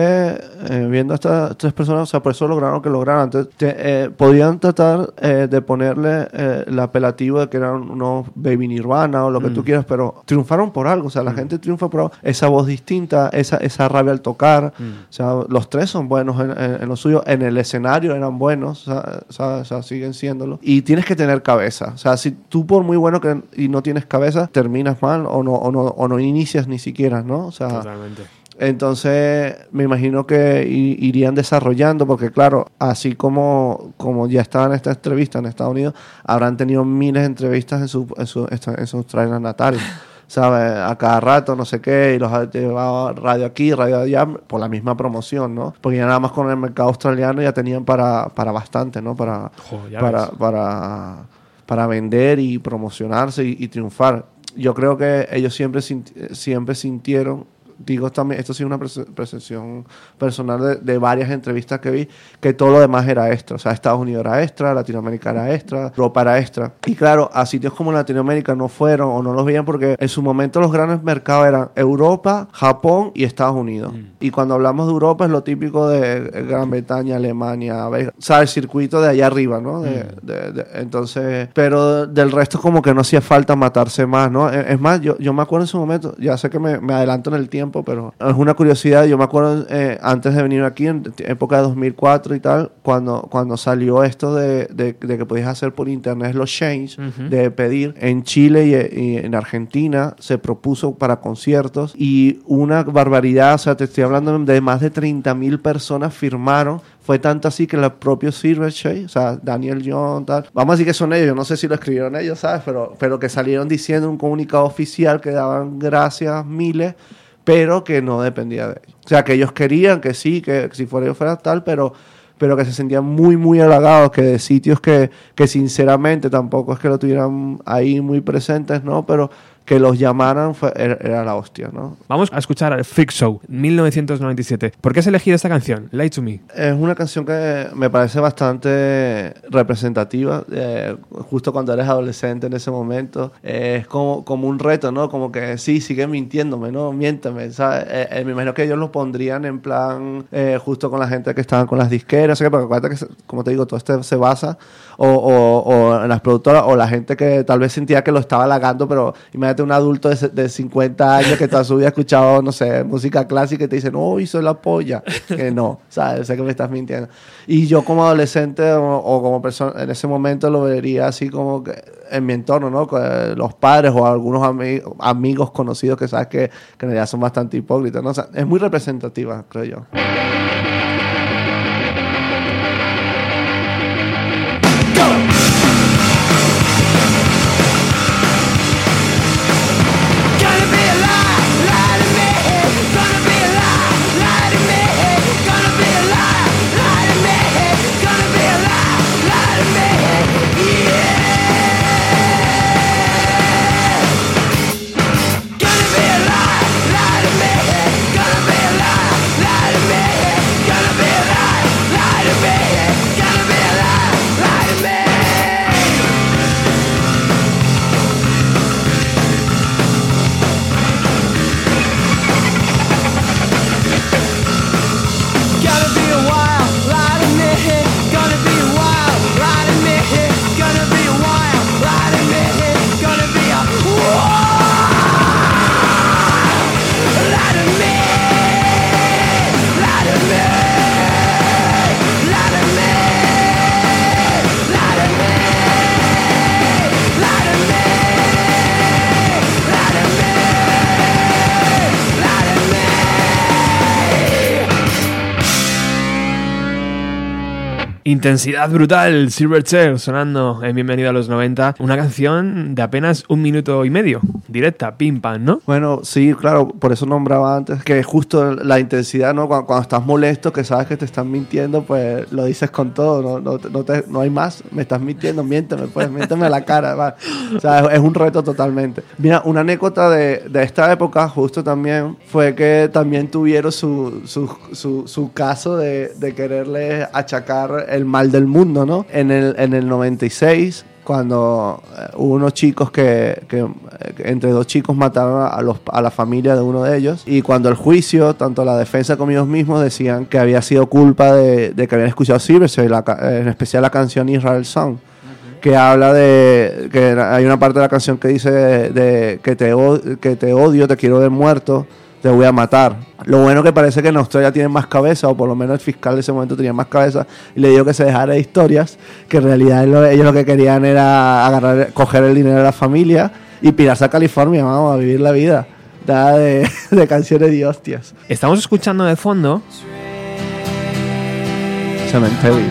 eh, viendo a estas tres personas, o sea, por eso lograron lo que lograron. Entonces, te- eh, podían tratar eh, de ponerle eh, el apelativo de que eran unos baby nirvana o lo que tú quieras, pero triunfaron por algo. O sea, la gente triunfa por algo. esa voz distinta, esa, esa rabia al tocar. O sea, los tres son buenos en, en- en lo suyo. En el escenario eran buenos, o sea, o sea, o sea, siguen siéndolo. Y tienes que tener cabeza. O sea, si tú por muy bueno que y no tienes cabeza, terminas mal o no, o no, o no inicias ni siquiera, ¿no? O sea, Totalmente. Entonces, me imagino que irían desarrollando, porque claro, así como, como ya estaban en esta entrevista en Estados Unidos, habrán tenido miles de entrevistas en, su, en, su- en sus trailers natales. ¿Sabes? A cada rato, no sé qué, y los ha llevado radio aquí, radio allá, por la misma promoción, ¿no? Porque ya nada más con el mercado australiano ya tenían para, para bastante, ¿no? Para, para, para, para vender y promocionarse y, y triunfar. Yo creo que ellos siempre, siempre sintieron, digo también, esto sí es una perce- percepción personal de, de varias entrevistas que vi, que todo lo demás era extra. O sea, Estados Unidos era extra, Latinoamérica era extra, Europa era extra. Y claro, a sitios como Latinoamérica no fueron o no los veían porque en su momento los grandes mercados eran Europa, Japón y Estados Unidos. Y cuando hablamos de Europa es lo típico de Gran Bretaña, Alemania, Bélgica. o sea, el circuito de allá arriba, ¿no? De- de- de- entonces, pero del resto como que no hacía falta matarse más, ¿no? Es es más, yo, yo me acuerdo en su momento, ya sé que me, me adelanto en el tiempo, pero es una curiosidad, yo me acuerdo eh, antes de venir aquí, en época de 2004 y tal, cuando, cuando salió esto de, de- de que podías hacer por internet los change, de pedir en Chile y, y en Argentina, se propuso para conciertos y una barbaridad, o sea, te estoy hablando de más de 30 mil personas firmaron. Fue tanto así que el propio Silverchair, o sea, Daniel John, tal, vamos a decir que son ellos, yo no sé si lo escribieron ellos, ¿sabes? Pero, pero que salieron diciendo en un comunicado oficial que daban gracias miles, pero que no dependía de ellos. O sea, que ellos querían que sí, que si fuera ellos fuera tal, pero pero que se sentían muy, muy halagados, que de sitios que, que sinceramente tampoco es que lo tuvieran ahí muy presentes, ¿no? Pero que los llamaran fue- era, la hostia, ¿no? Vamos a escuchar al Freak Show, 1997. ¿Por qué has elegido esta canción? Lie to Me. Es una canción que me parece bastante representativa, eh, justo cuando eres adolescente en ese momento. Eh, es como, como un reto, ¿no? Como que sí, sigue mintiéndome, ¿no? Miéntame, ¿sabes? Eh, eh, me imagino que ellos lo pondrían en plan eh, justo con la gente que estaban con las disqueras, o sea, porque acuérdate que, como te digo, todo esto se basa o, o- o las productoras o la gente que tal vez sentía que lo estaba halagando, pero imagínate un adulto de, de 50 años que toda su vida ha escuchado, no sé, música clásica y te dice, no, hizo la polla. Que no, ¿sabes? Sé que me estás mintiendo. Y yo como adolescente o, o como persona en ese momento lo vería así como que en mi entorno, ¿no? Los padres o algunos ami- amigos conocidos que sabes que, que en realidad son bastante hipócritas, ¿no? O sea, es muy representativa, creo yo. Intensidad brutal, Silverchair sonando en Bienvenido a los 90. Una canción de apenas un minuto y medio, directa, pim pam, ¿no? Bueno, sí, claro, por eso nombraba antes que justo la intensidad, ¿no? Cuando, cuando estás molesto, que sabes que te están mintiendo, pues lo dices con todo, no, no, no, te- no hay más, me estás mintiendo, miénteme, pues, miénteme a la cara, va. O sea, es, es un reto totalmente. Mira, una anécdota de, de esta época, justo también, fue que también tuvieron su, su, su, su caso de, de quererle achacar el mal del mundo, ¿no? En el, en el 96 cuando eh, hubo unos chicos que, que, eh, entre dos chicos mataron a, los, a la familia de uno de ellos y cuando el juicio, tanto la defensa como ellos mismos decían que había sido culpa de, de que habían escuchado Silverchair, eh, en especial la canción Israel Song que habla de que hay una parte de la canción que dice de, de que te que te odio, te quiero ver muerto, te voy a matar. Lo bueno que parece que en Australia tienen más cabeza, o por lo menos el fiscal de ese momento tenía más cabeza, y le dijo que se dejara de historias, que en realidad lo- ellos lo que querían era agarrar, coger el dinero de la familia y pirarse a California, vamos, a vivir la vida. De, de canciones de hostias. Estamos escuchando de fondo Cementerio.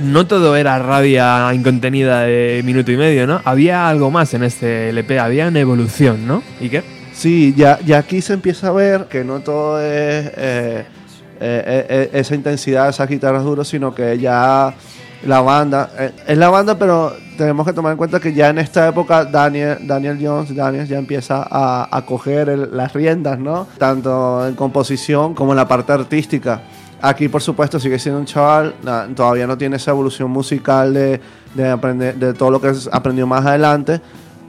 no todo era rabia incontenida de minuto y medio, ¿no? Había algo más en este LP, había una evolución, ¿no? ¿Y qué? Sí, ya, ya aquí se empieza a ver que no todo es eh, eh, eh, esa intensidad, esas guitarras duras, sino que ya la banda, es la banda, pero tenemos que tomar en cuenta que ya en esta época Daniel, Daniel Jones, Daniel ya empieza a, a coger el- las riendas, ¿no? Tanto en composición como en la parte artística. Aquí, por supuesto, sigue siendo un chaval, na- todavía no tiene esa evolución musical de, de aprender, de todo lo que aprendió más adelante,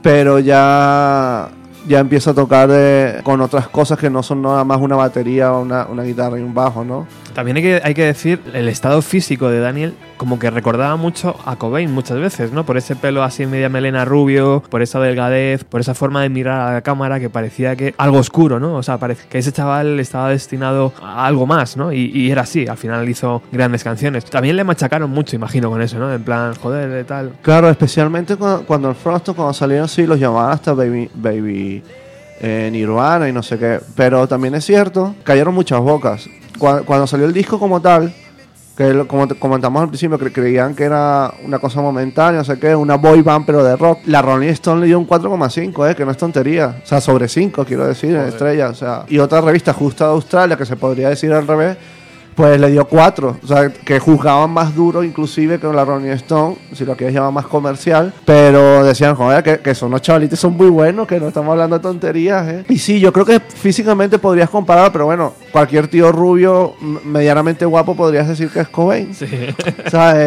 pero ya, ya empieza a tocar de- con otras cosas que no son nada más una batería, una, una guitarra y un bajo, ¿no? También hay que, decir, el estado físico de Daniel como que recordaba mucho a Cobain muchas veces, ¿no? Por ese pelo así media melena rubio, por esa delgadez, por esa forma de mirar a la cámara que parecía que algo oscuro, ¿no? O sea, parece que ese chaval estaba destinado a algo más, ¿no? Y, era así, al final hizo grandes canciones. También le machacaron mucho, imagino, con eso, ¿no? En plan, joder, de tal. Claro, especialmente cuando, el Frosto, cuando salieron, sí, los llamaban hasta Baby, baby eh, Nirvana y no sé qué. Pero también es cierto, cayeron muchas bocas. Cuando, cuando salió el disco como tal, que como comentamos al principio, cre- creían que era una cosa momentánea, no sé qué, una boy band pero de rock. La Rolling Stone le dio un 4,5, eh, que no es tontería. O sea, sobre 5, quiero decir, en estrella. O sea, y otra revista justa de Australia, que se podría decir al revés, pues le dio 4. O sea, que juzgaban más duro inclusive que la Rolling Stone, si lo quieres llamar más comercial. Pero decían, joder, que, que son unos chavalitos, son muy buenos, que no estamos hablando de tonterías, ¿eh? Y sí, yo creo que físicamente podrías comparar, pero bueno, cualquier tío rubio medianamente guapo podrías decir que es Cobain. Sí. O sea,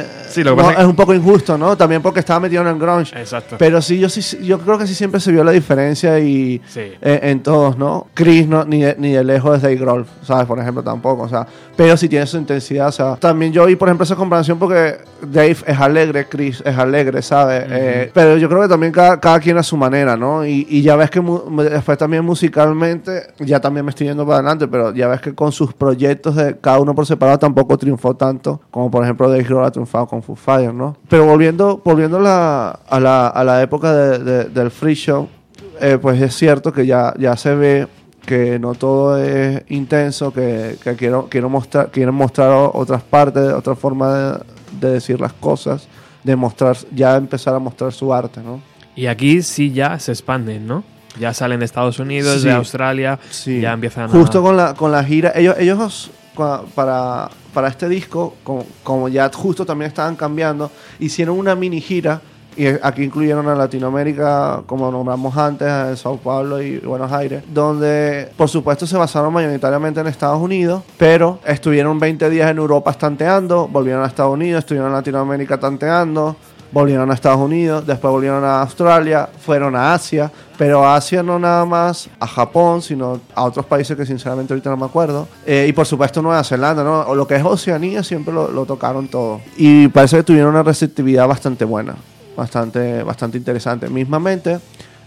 es, Sí, lo que no, es un poco injusto, ¿no? También porque estaba metido en el grunge. Exacto. Pero sí, yo sí, yo creo que sí siempre se vio la diferencia y Sí. eh, en todos, ¿no? Chris no, ni, de, ni de lejos es Dave Grohl, ¿sabes? Por ejemplo, tampoco, o sea, pero sí tiene su intensidad, o sea, también yo vi, por ejemplo, esa comparación porque Dave es alegre, Chris es alegre, ¿sabes? Eh, pero yo creo que también cada, cada quien a su manera, ¿no? Y, y ya ves que después también musicalmente, ya también me estoy yendo para adelante, pero ya ves que con sus proyectos de cada uno por separado tampoco triunfó tanto como por ejemplo Dave Grohl ha triunfado con Foo Fighters, ¿no? Pero volviendo, volviendo a, la, a, la, a la época de- de- del free show, eh, pues es cierto que ya, ya se ve que no todo es intenso, que, que quiero, quiero mostrar, quieren mostrar otras partes, otra forma de, de decir las cosas, de mostrar, ya empezar a mostrar su arte, ¿no? Y aquí sí ya se expanden, ¿no? Ya salen de Estados Unidos, Sí. de Australia, Sí. ya empiezan a... Justo con la, con la gira, ellos, ellos para, para este disco, como, como ya justo también estaban cambiando, hicieron una mini gira. Y aquí incluyeron a Latinoamérica, como nombramos antes, a Sao Paulo y Buenos Aires, donde por supuesto se basaron mayoritariamente en Estados Unidos, pero estuvieron 20 días en Europa tanteando, volvieron a Estados Unidos, estuvieron en Latinoamérica tanteando, volvieron a Estados Unidos, después volvieron a Australia, fueron a Asia, pero a Asia no nada más a Japón, sino a otros países que sinceramente ahorita no me acuerdo. Eh, y por supuesto Nueva Zelanda, ¿no? O lo que es Oceanía siempre lo, lo tocaron todo. Y parece que tuvieron una receptividad bastante buena, bastante, bastante interesante. Mismamente,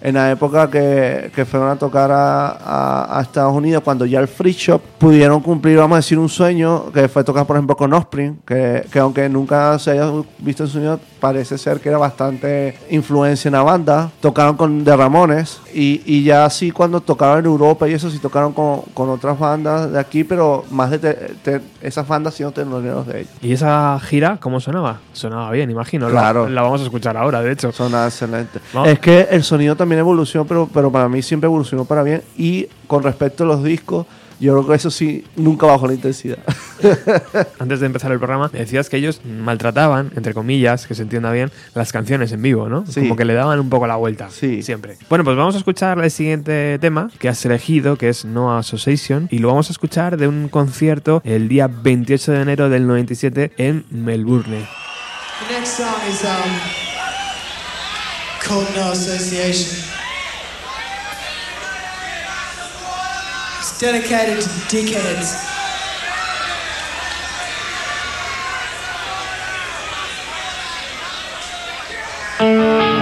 en la época que, que fueron a tocar a, a- a Estados Unidos, cuando ya el Free Shop pudieron cumplir, vamos a decir, un sueño, que fue tocar, por ejemplo, con Offspring, que, que aunque nunca se haya visto en su parece ser que era bastante influencia en la banda. Tocaron con The Ramones, y, y ya así cuando tocaron en Europa y eso, sí tocaron con, con otras bandas de aquí, pero más de te- te- esas bandas siendo teloneros de ellos. ¿Y esa gira cómo sonaba? Sonaba bien, imagino. La- Claro. La, vamos a escuchar ahora, de hecho. Suena excelente. No. Es que el sonido también evolucionó, pero, pero para mí siempre evolucionó para bien. Y con respecto a los discos, yo creo que eso sí, nunca bajó la intensidad. Antes de empezar el programa, me decías que ellos maltrataban, entre comillas, que se entienda bien, las canciones en vivo, ¿no? Sí. Como que le daban un poco la vuelta. Sí. Siempre. Bueno, pues vamos a escuchar el siguiente tema que has elegido, que es No Association, y lo vamos a escuchar de un concierto el día 28 de enero del 97 en Melbourne. The next song is um, called No Association. It's dedicated to dickheads. Couldn't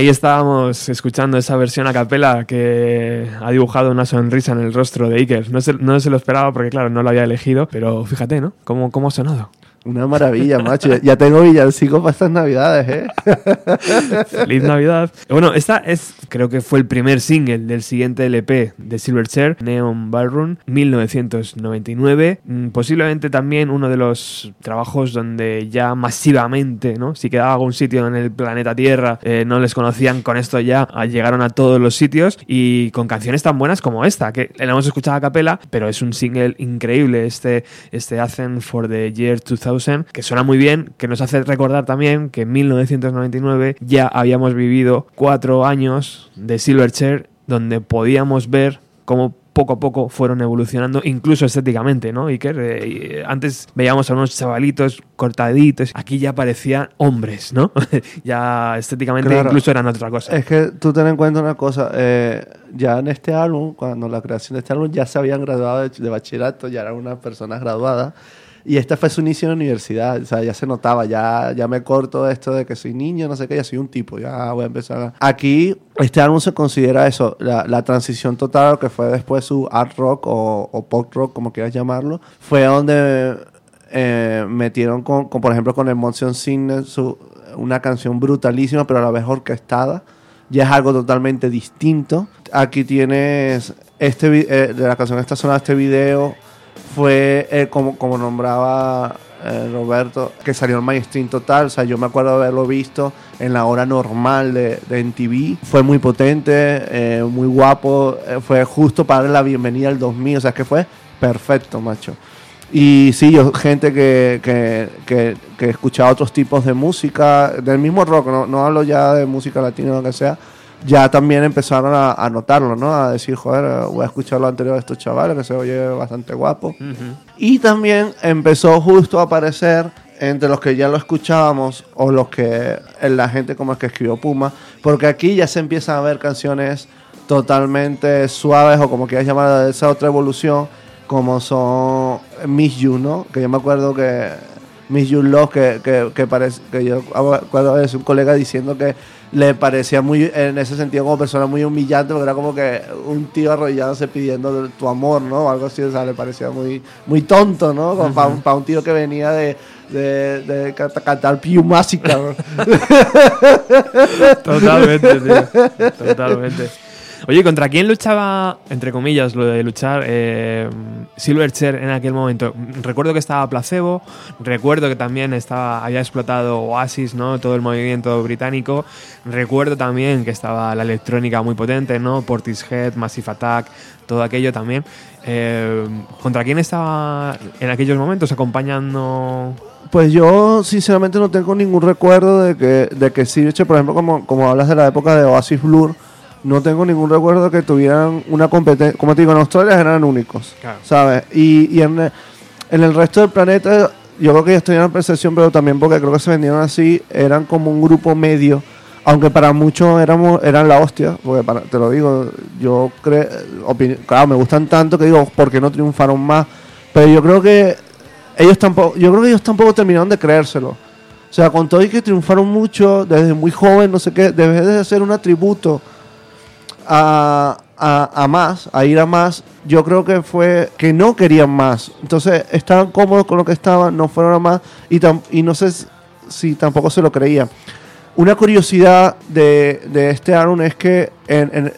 Ahí estábamos escuchando esa versión a capela que ha dibujado una sonrisa en el rostro de Iker. No se, no se lo esperaba porque, claro, no lo había elegido, pero fíjate, ¿no? ¿Cómo, cómo ha sonado? Una maravilla, macho. Ya tengo villancicos para estas navidades, ¿eh? Feliz Navidad. Bueno, esta es, creo que fue el primer single del siguiente LP de Silverchair, Neon Ballroom, 1999. Mm, Posiblemente también uno de los trabajos donde ya masivamente, ¿no? Si quedaba algún sitio en el planeta Tierra, eh, no les conocían, con esto ya ah, llegaron a todos los sitios y con canciones tan buenas como esta, que la hemos escuchado a capela, pero es un single increíble, este, este Hacen for the Year 2000, que suena muy bien, que nos hace recordar también que en 1999 ya habíamos vivido cuatro años de Silverchair donde podíamos ver cómo poco a poco fueron evolucionando, incluso estéticamente, ¿no? Iker, Eh, y antes veíamos a unos chavalitos cortaditos, aquí ya parecían hombres, ¿no? ya estéticamente Claro. incluso eran otra cosa. Es que tú ten en cuenta una cosa, eh, ya en este álbum, cuando la creación de este álbum ya se habían graduado de, de bachillerato, ya eran unas personas graduadas. Y esta fue su inicio en la universidad, o sea, ya se notaba, ya, ya me corto esto de que soy niño, no sé qué, ya soy un tipo, ya voy a empezar. Aquí, este álbum se considera eso, la, la transición total que fue después su art rock o, pop rock, como quieras llamarlo, fue donde eh, metieron con, con, por ejemplo, con el Motion Sickness, su, una canción brutalísima, pero a la vez orquestada. Ya es algo totalmente distinto. Aquí tienes este eh, de la canción esta sonada, este video fue eh, como, como nombraba eh, Roberto, que salió en mainstream total. O sea, yo me acuerdo de haberlo visto en la hora normal de, de MTV. Fue muy potente, eh, muy guapo. fue justo para darle la bienvenida al 2000. O sea, que fue perfecto, macho. Y sí, yo, gente que, que, que, que escuchaba otros tipos de música, del mismo rock, no, no hablo ya de música latina o lo que sea, ya también empezaron a, a notarlo, ¿no? A decir, joder, voy a escuchar lo anterior de estos chavales, que se oye bastante guapo. Y también empezó justo a aparecer entre los que ya lo escuchábamos o los que en la gente como el que escribió Puma, porque aquí ya se empiezan a ver canciones totalmente suaves o como quieras llamar de esa otra evolución, como son Miss You, ¿no? Que yo me acuerdo que Miss You Love, que, que, que, parece, que yo acuerdo de un colega diciendo que le parecía muy, en ese sentido, como persona muy humillante, porque era como que un tío arrodillándose pidiendo tu amor, ¿no? O algo así, o sea, le parecía muy, muy tonto, ¿no? Como para, un, para un tío que venía de, de, de canta- cantar Piu Másica, ¿no? Totalmente, tío. Totalmente. Oye, ¿contra quién luchaba, entre comillas, lo de luchar eh, Silverchair en aquel momento? Recuerdo que estaba Placebo, recuerdo que también estaba, había explotado Oasis, ¿no? Todo el movimiento británico. Recuerdo también que estaba la electrónica muy potente, ¿no? Portishead, Massive Attack, todo aquello también. Eh, ¿Contra quién estaba en aquellos momentos acompañando Pues yo sinceramente no tengo ningún recuerdo de que, de que Silverchair, por ejemplo, como, como hablas de la época de Oasis Blur, no tengo ningún recuerdo de que tuvieran una competencia. Como te digo, en Australia eran únicos, Claro. ¿sabes? Y, y en, en el resto del planeta, yo creo que ellos tenían percepción, pero también porque creo que se vendieron así, eran como un grupo medio. Aunque para muchos éramos, eran la hostia, porque para- te lo digo, yo creo, claro, me gustan tanto que digo, ¿por qué no triunfaron más? Pero yo creo que ellos tampoco, yo creo que ellos tampoco terminaron de creérselo. O sea, con todo y que triunfaron mucho desde muy joven, no sé qué, debe de ser un atributo a, a, a más, a ir a más, yo creo que fue que no querían más. Entonces estaban cómodos con lo que estaban, no fueron a más y, tam- y no sé si tampoco se lo creían. Una curiosidad de, de este álbum es que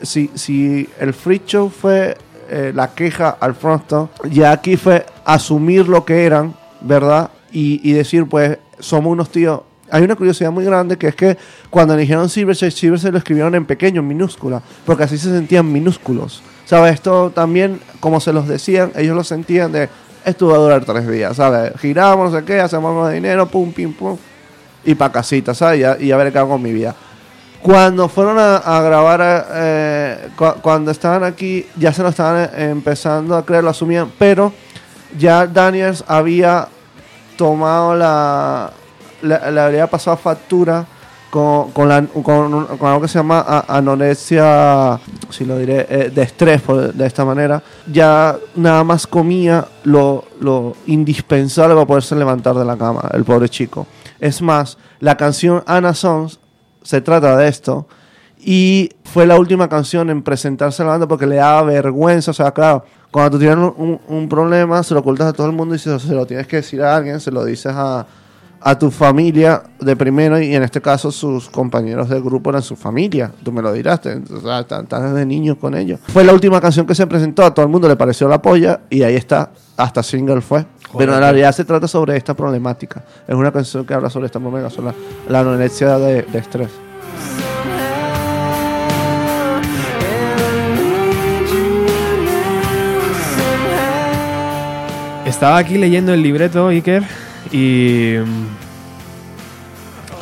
si, si el Show fue eh, la queja al Frontstone, ya aquí fue asumir lo que eran, ¿verdad? Y, y decir, pues, somos unos tíos. Hay una curiosidad muy grande que es que cuando eligieron Silverchair, Silverchair lo escribieron en pequeño, en minúscula, porque así se sentían minúsculos. ¿Sabes? Esto también, como se los decían, ellos lo sentían de, esto va a durar tres días, ¿sabes? Giramos, no sé qué, hacemos de dinero, pum, pim, pum, y pa' casita, ¿sabes? Y a, ver qué hago con mi vida. Cuando fueron a, grabar, eh, cu- cuando estaban aquí, ya se lo estaban eh, empezando a creer, lo asumían, pero ya Daniels había tomado la. Le, le había pasado factura con, con, algo que se llama anorexia, si lo diré, eh, de estrés, de esta manera. Ya nada más comía lo, lo indispensable para poderse levantar de la cama, el pobre chico. Es más, la canción Anna Sons se trata de esto. Y fue la última canción en presentarse a la banda porque le daba vergüenza. O sea, claro, cuando tú tienes un problema, se lo ocultas a todo el mundo y se, se lo tienes que decir a alguien, se lo dices a, a tu familia de primero y en este caso sus compañeros del grupo eran su familia. Tú me lo dirás, están desde niños con ellos. Fue la última canción que se presentó, a todo el mundo le pareció la polla y ahí está, hasta single fue. Pero en realidad se trata sobre esta problemática. Es una canción que habla sobre esta problemática, sobre la, anorexia de, de estrés. Estaba aquí leyendo el libreto, Iker, y mm,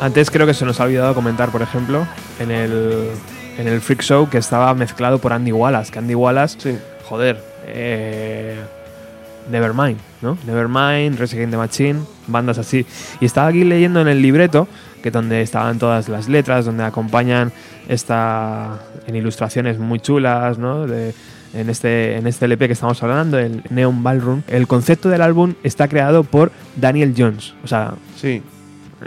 antes creo que se nos ha olvidado comentar, por ejemplo, en el, en el Freak Show que estaba mezclado por Andy Wallace, que Andy Wallace, Sí. joder, eh, Nevermind, ¿no? Nevermind, Against the Machine, bandas así. Y estaba aquí leyendo en el libreto, que donde estaban todas las letras, donde acompañan esta en ilustraciones muy chulas, ¿no? De, en este, en este LP que estamos hablando, el Neon Ballroom. El concepto del álbum está creado por Daniel Jones. O sea, Sí.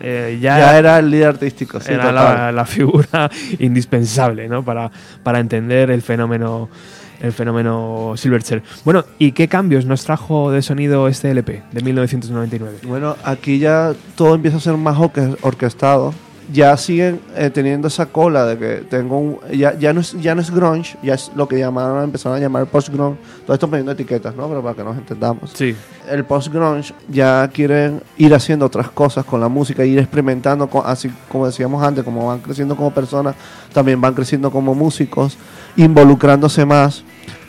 eh, Ya, ya, era el líder artístico, sí, era la, la figura indispensable ¿no? para, para entender el fenómeno el fenómeno Silverchair. Bueno, ¿y qué cambios nos trajo de sonido este LP de 1999? Bueno, aquí ya todo empieza a ser más orque- orquestado. Ya siguen eh, teniendo esa cola de que tengo un. Ya, ya, no es, ya no es grunge, ya es lo que llamaron, empezaron a llamar post-grunge. Todo esto poniendo etiquetas, ¿no? Pero para que nos entendamos. Sí, El post-grunge ya quieren ir haciendo otras cosas con la música, ir experimentando, con- así como decíamos antes, como van creciendo como personas, también van creciendo como músicos, involucrándose más.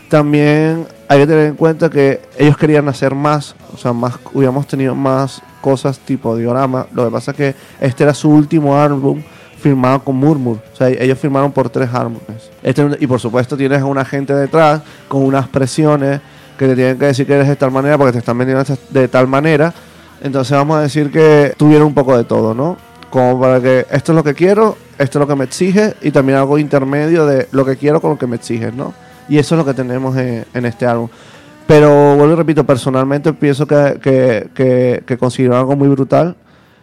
También hay que tener en cuenta que ellos querían hacer más, o sea, más, hubiéramos tenido más cosas tipo diorama. Lo que pasa es que este era su último álbum firmado con Murmur. O sea, ellos firmaron por tres álbumes. Este, y por supuesto tienes a una gente detrás con unas presiones que te tienen que decir que eres de tal manera porque te están vendiendo de tal manera. Entonces vamos a decir que tuvieron un poco de todo, ¿no? Como para que esto es lo que quiero, esto es lo que me exige y también algo intermedio de lo que quiero con lo que me exiges, ¿no? Y eso es lo que tenemos en, en este álbum. Pero vuelvo y repito, personalmente pienso que, que, que, que consiguieron algo muy brutal.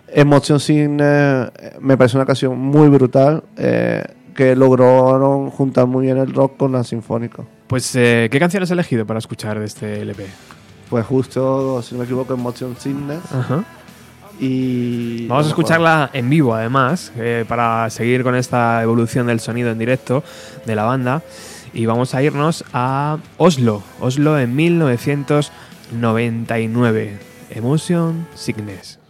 Emotion Sin eh, me parece una canción muy brutal eh, que lograron juntar muy bien el rock con la sinfónica. pues eh, ¿qué canción has elegido para escuchar de este LP? Pues justo, si no me equivoco, Emotion Sickness. Ajá. Y Vamos a escucharla en vivo, además, eh, para seguir con esta evolución del sonido en directo de la banda. Y vamos a irnos a Oslo, Oslo en 1999. Emotion Sickness.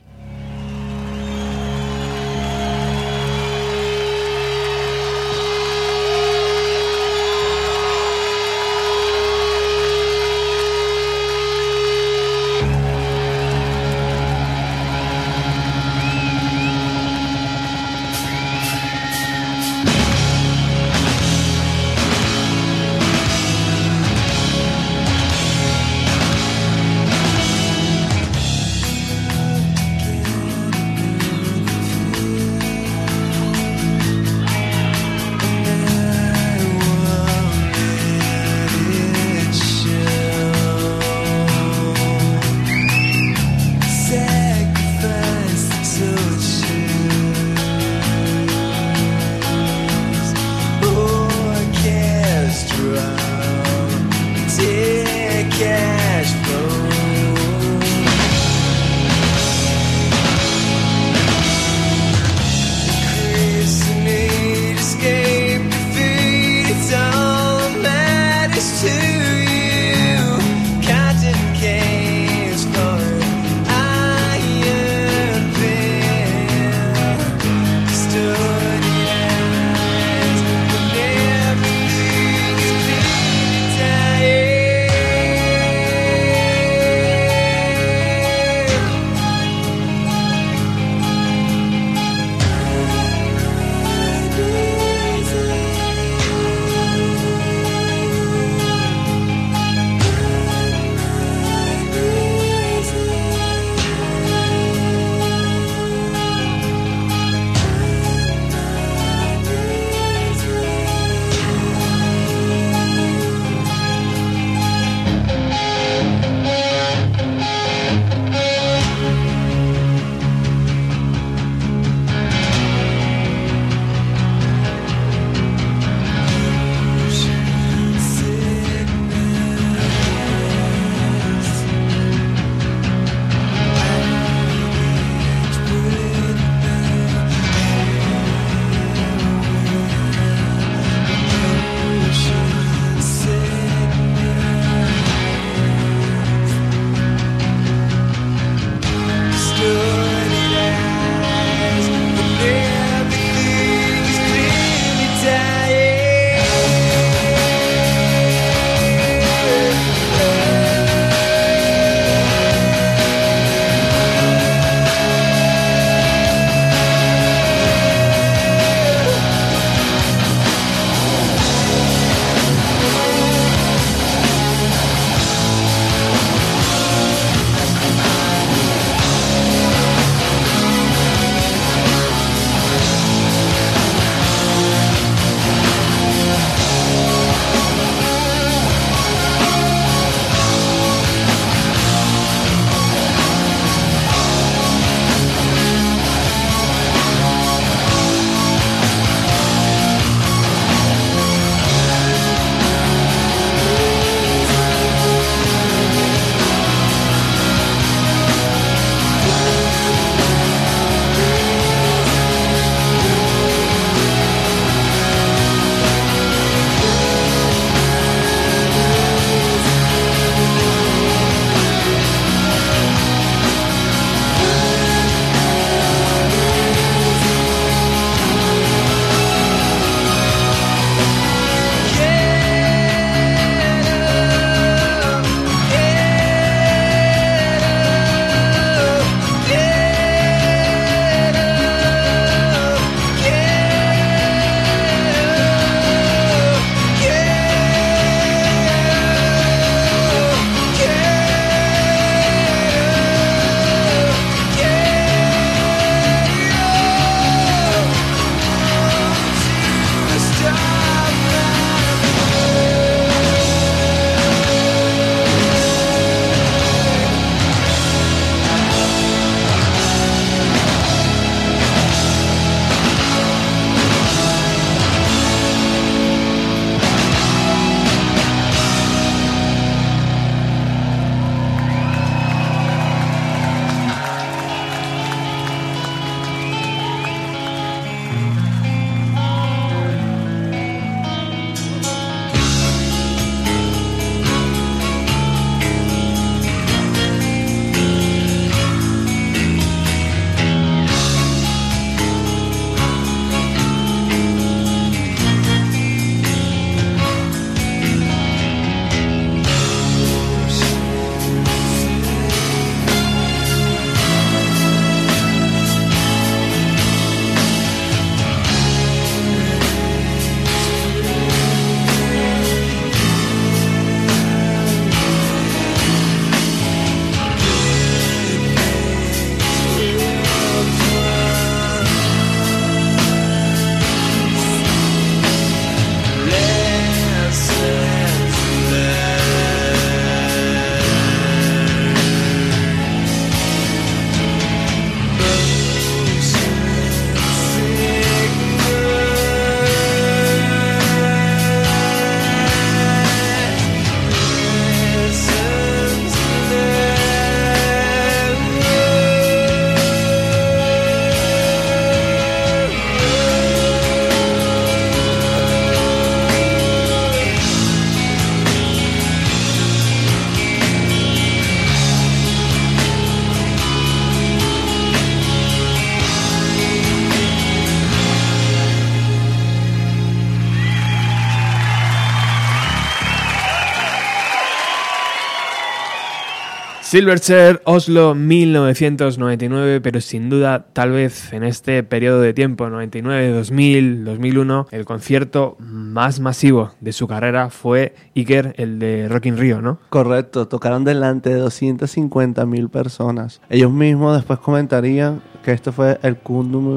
Silverchair, Oslo 1999, pero sin duda, tal vez en este periodo de tiempo, 99, 2000, 2001, el concierto más masivo de su carrera fue Iker, el de Rock in Rio, ¿no? Correcto, tocaron delante de 250 mil personas. Ellos mismos después comentarían que este fue el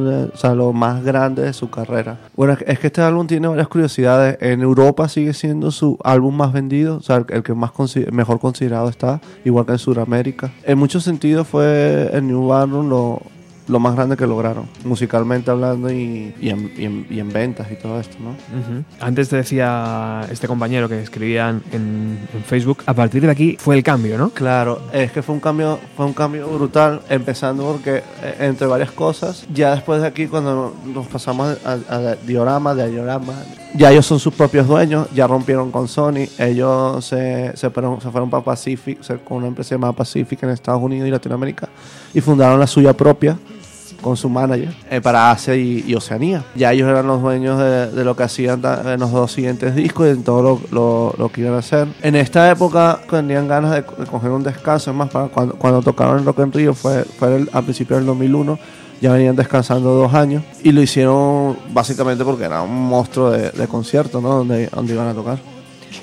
de- o sea, lo más grande de su carrera. Bueno, es que- es que este álbum tiene varias curiosidades. En Europa sigue siendo su álbum más vendido, o sea, el, que más consi- mejor considerado está, igual que en Sudamérica. En muchos sentidos fue el New Barroom lo, lo más grande que lograron, musicalmente hablando y, y en, y en- y en ventas y todo esto, ¿no? Ujú. Antes te decía este compañero que escribían en, en Facebook, a partir de aquí fue el cambio, ¿no? Claro, es que fue un cambio, fue un cambio brutal, empezando porque eh, entre varias cosas, ya después de aquí cuando nos pasamos a, a Diorama, de Diorama, ya ellos son sus propios dueños, ya rompieron con Sony, ellos se, se fueron, se fueron para Pacific, con una empresa llamada Pacific en Estados Unidos y Latinoamérica, y fundaron la suya propia con su manager eh, para Asia y, y Oceanía. Ya ellos eran los dueños de, de lo que hacían en los dos siguientes discos y en todo lo, lo- lo que iban a hacer. En esta época tenían ganas de, de coger un descanso, es más, para cuando, cuando tocaron Rock en Rio fue, fue el- a principios del 2001. Ya venían descansando dos años y lo hicieron básicamente porque era un monstruo de, de concierto, ¿no? Donde, donde iban a tocar.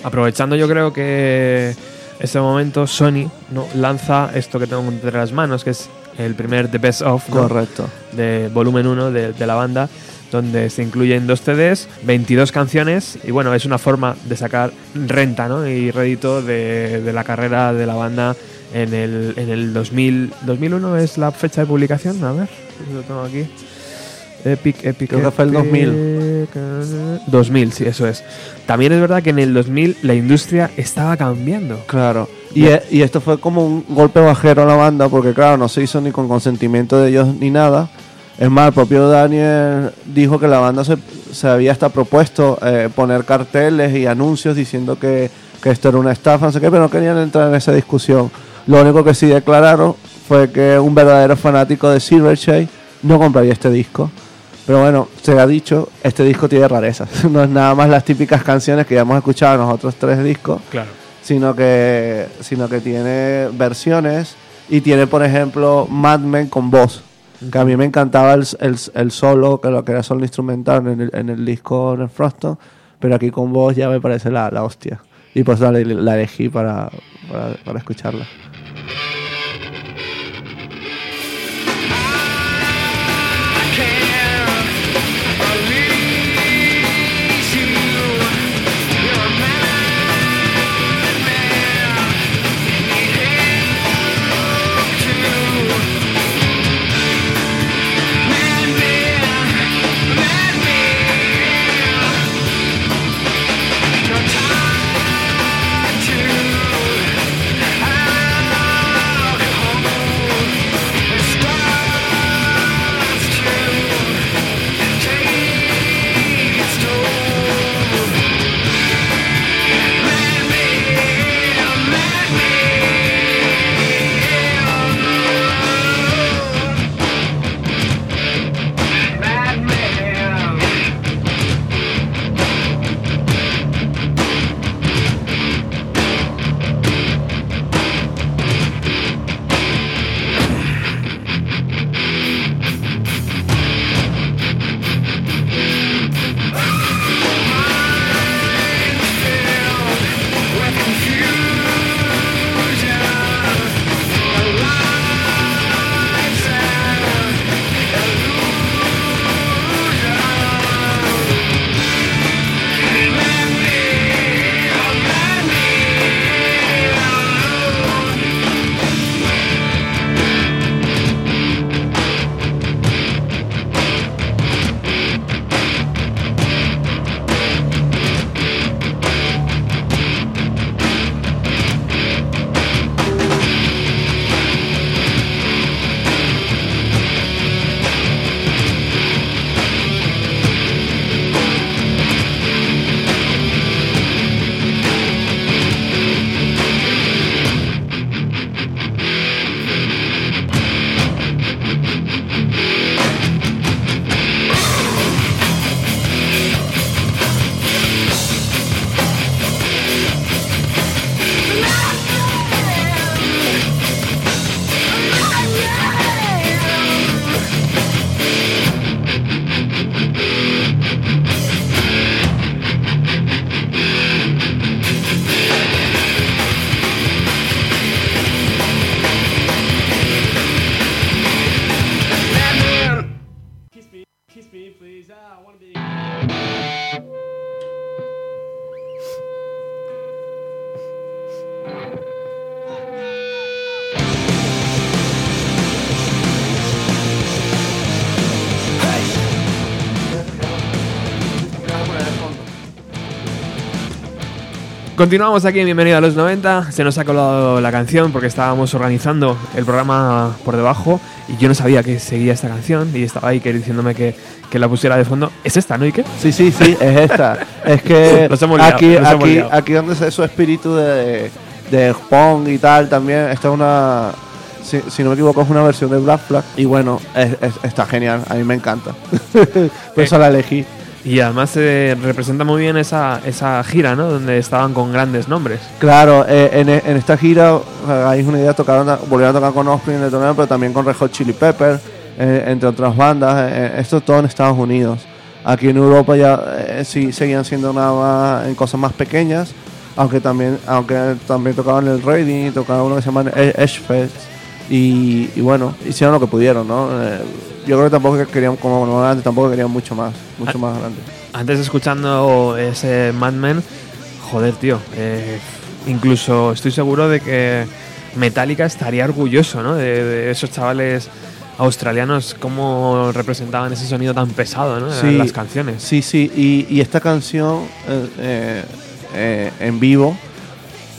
Aprovechando yo creo que este momento Sony ¿no? lanza esto que tengo entre las manos, que es el primer The Best Of ¿no? Correcto. de volumen 1 de, de la banda, donde se incluyen dos CDs, 22 canciones, y bueno, es una forma de sacar renta ¿no? y rédito de, de la carrera de la banda en el, en el 2000. ¿2001 es la fecha de publicación? A ver, lo tengo aquí. Epic, Epic. Creo que fue el Epic, 2000, sí, eso es. También es verdad que en el 2000 la industria estaba cambiando. Claro. Y, e- y esto fue como un golpe bajero a la banda, porque claro, no se hizo ni con consentimiento de ellos ni nada. Es más, el propio Daniel dijo que la banda se, se había hasta propuesto eh, poner carteles y anuncios diciendo que, que esto era una estafa, no sé qué, pero no querían entrar en esa discusión. Lo único que sí declararon fue que un verdadero fanático de Silverchair no compraría este disco. Pero bueno, se ha dicho, este disco tiene rarezas. No es nada más las típicas canciones que ya hemos escuchado en los otros tres discos Claro. Sino que, sino que tiene versiones y tiene, por ejemplo, Mad Men con voz. Que a mí me encantaba el, el, el solo, que lo que era solo instrumental en el, en el disco de Froston, pero aquí con voz ya me parece la, la hostia. Y pues la, la elegí para, para, para escucharla. Continuamos aquí en Bienvenido a los 90. Se nos ha colado la canción porque estábamos organizando el programa por debajo y yo no sabía que seguía esta canción y estaba Iker diciéndome que, que la pusiera de fondo. ¿Es esta, no, Iker? Sí, sí, sí, es esta. es que Nos hemos liado, aquí, nos hemos aquí, liado. aquí donde se su espíritu de, de Pong y tal, también esta es una, si, si no me equivoco, es una versión de Black Flag. Y bueno, es- es- está genial, a mí me encanta. Por eso la elegí. Y además se representa muy bien esa, esa gira, ¿no? Donde estaban con grandes nombres. Claro, eh, en, en esta gira, hay una idea, tocaron, volvieron a tocar con Offspring en el torneo, pero también con Red Hot Chili Pepper, eh, entre otras bandas. eh, esto todo en Estados Unidos. Aquí en Europa ya eh, sí seguían siendo nada más en cosas más pequeñas, aunque también aunque también tocaban el Reading, tocaban uno que se llama Edge Fest. Y, y bueno, hicieron lo que pudieron, ¿no? Yo creo que tampoco que querían, como normalmente, tampoco querían mucho más, mucho más grande. Antes escuchando ese Mad Men, joder, tío. eh, incluso estoy seguro de que Metallica estaría orgulloso, ¿no? De, de esos chavales australianos, cómo representaban ese sonido tan pesado, ¿no? Sí. Las canciones. Sí, sí, y, y esta canción eh, eh, en vivo,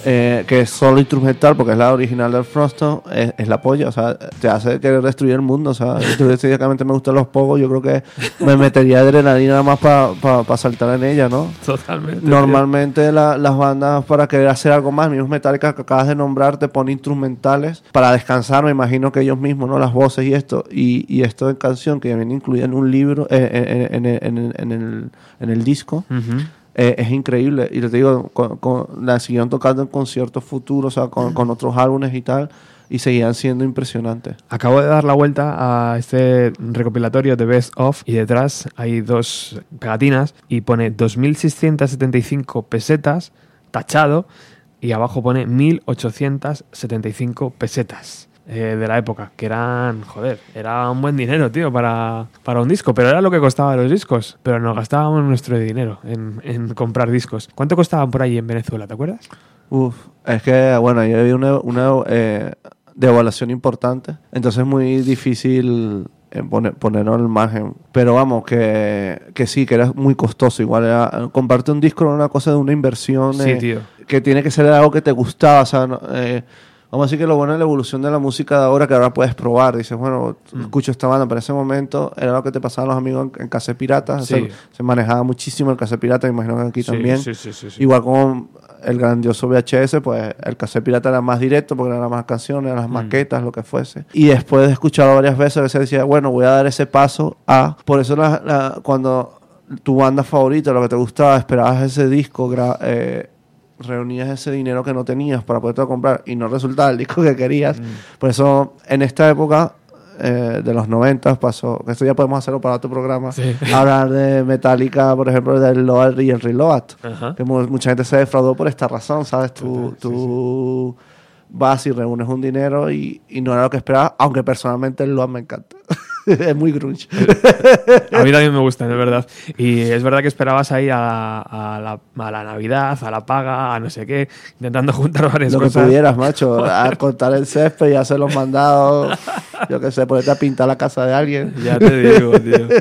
eh, que es solo instrumental, porque es la original del Froston, es, es la polla, o sea, te hace querer destruir el mundo, o sea, yo decididamente me gustan los pogos, yo creo que me metería adrenalina nada más para saltar en ella, ¿no? Totalmente. Normalmente la- las bandas para querer hacer algo más, mismos Metallica que acabas de nombrar, te pone instrumentales para descansar, me imagino que ellos mismos, ¿no? Las voces y esto, y, y esto en canción que ya viene incluida en un libro, eh, en, en- en- en- el, en el disco, Ujú. Eh, es increíble. Y te digo, con- con- la siguieron tocando en conciertos futuros, o sea, con, con otros álbumes y tal, y seguían siendo impresionantes. Acabo de dar la vuelta a este recopilatorio de Best Of y detrás hay dos pegatinas y pone 2.675 pesetas tachado y abajo pone 1.875 pesetas eh, de la época, que eran, joder, era un buen dinero, tío, para, para un disco, pero era lo que costaban los discos, pero nos gastábamos nuestro dinero en, en comprar discos. ¿Cuánto costaban por ahí en Venezuela, te acuerdas? Uf, es que, bueno, ahí había una, una eh, devaluación importante, entonces es muy difícil eh, poner, ponerlo al margen. Pero vamos, que, que sí, que era muy costoso. Igual era, comprarte un disco era una cosa de una inversión Sí, eh, tío. que tiene que ser algo que te gustaba. O sea, no- eh, vamos a decir que lo bueno es la evolución de la música de ahora que ahora puedes probar. Dices, bueno, Mm. escucho esta banda, pero en ese momento era lo que te pasaban los amigos en, en cassette piratas. Sí. Se, se manejaba muchísimo el cassette pirata, me imagino que aquí también. Sí, sí, sí. Igual como el grandioso VHS, pues el cassette pirata era más directo porque eran más canciones, eran las Mm. maquetas, lo que fuese. Y después de escucharlo varias veces, a veces decía, bueno, voy a dar ese paso a... Por eso la- la- cuando tu banda favorita, lo que te gustaba, esperabas ese disco, eh, reunías ese dinero que no tenías para poderte comprar y no resultaba el disco que querías. Mm. Por eso, en esta época... eh, de los 90 pasó, esto ya podemos hacerlo para otro programa, Sí. hablar de Metallica, por ejemplo, del Load y el Reload, Ajá. que mu- mucha gente se defraudó por esta razón, ¿sabes? Tú, tú vas y reúnes un dinero y, y no era lo que esperaba, aunque personalmente el Load me encanta. es muy grunge. A mí también me gustan, es verdad. Y es verdad que esperabas ahí a, a la, a la Navidad, a la paga, a no sé qué, intentando juntar varias lo que cosas. pudieras, macho. A cortar el césped y hacer los mandados. Yo qué sé, ponerte a pintar la casa de alguien. Ya te digo, tío.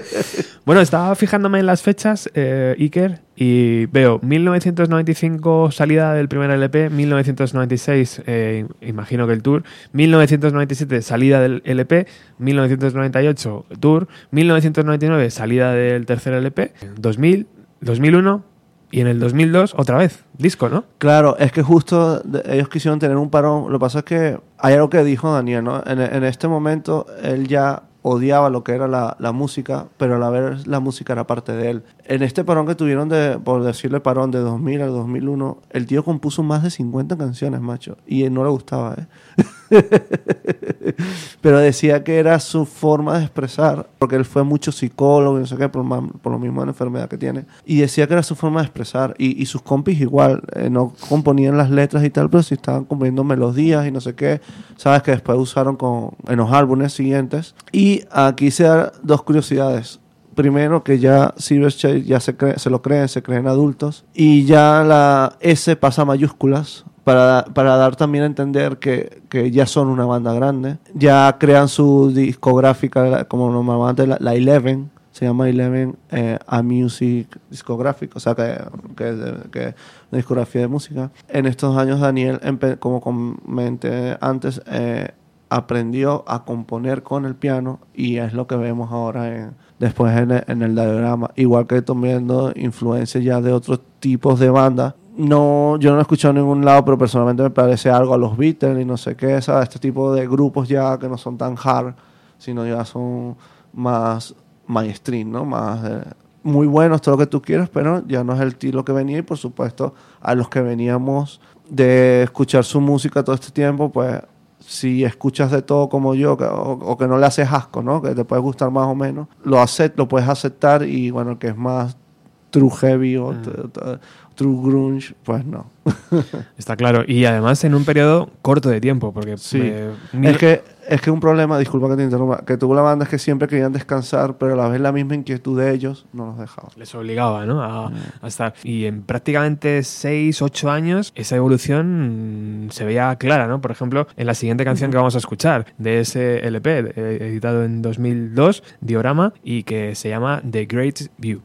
Bueno, estaba fijándome en las fechas, eh, Iker, y veo 1995 salida del primer LP, 1996 eh, imagino que el tour, 1997 salida del LP, 1998 tour, 1999 salida del tercer LP, 2000, 2001 y en el 2002 otra vez disco, ¿no? Claro, es que justo ellos quisieron tener un parón. Lo que pasa es que hay algo que dijo Daniel, ¿no? En, en este momento él ya odiaba lo que era la, la música, pero a la vez la música era parte de él. En este parón que tuvieron, de, por decirle parón, de 2000 al 2001, el tío compuso más de 50 canciones, macho, y él no le gustaba, ¿eh? pero decía que era su forma de expresar, porque él fue mucho psicólogo y no sé qué, por, por lo mismo de la enfermedad que tiene, y decía que era su forma de expresar, y, y sus compis igual, eh, no componían las letras y tal, pero sí estaban componiendo melodías y no sé qué, sabes que después usaron con, en los álbumes siguientes, y aquí se dan dos curiosidades. Primero que ya Silverchair ya se, se lo creen, se creen adultos, y ya la S pasa a mayúsculas para, para dar también a entender que, que ya son una banda grande. Ya crean su discográfica, como normalmente la, la Eleven, se llama Eleven eh, A Music Discographic, o sea que, que, que una discografía de música. En estos años Daniel, como comenté antes, eh, aprendió a componer con el piano y es lo que vemos ahora en, después en el, en el diagrama. Igual que tomando influencia ya de otros tipos de bandas. No, yo no lo he escuchado en ningún lado, pero personalmente me parece algo a los Beatles y no sé qué, ¿sabes? Este tipo de grupos ya que no son tan hard, sino ya son más mainstream, ¿no? Más eh, muy buenos, todo lo que tú quieras, pero ya no es el estilo que venía y por supuesto a los que veníamos de escuchar su música todo este tiempo, pues si escuchas de todo como yo que- o, o que no le haces asco, ¿no? Que te puede gustar más o menos, lo acept, lo puedes aceptar y bueno, que es más true heavy o true grunge, pues no. Está claro. Y además en un periodo corto de tiempo, porque Sí. Es que es que un problema, disculpa que te interrumpa, que tuvo la banda es que siempre querían descansar, pero a la vez la misma inquietud de ellos no los dejaba. les obligaba ¿no? a, a estar. Y en prácticamente 6, 8 años esa evolución mm, se veía clara, ¿no? Por ejemplo, en la siguiente canción que vamos a escuchar de ese LP, eh, editado en 2002, Diorama, y que se llama The Great View.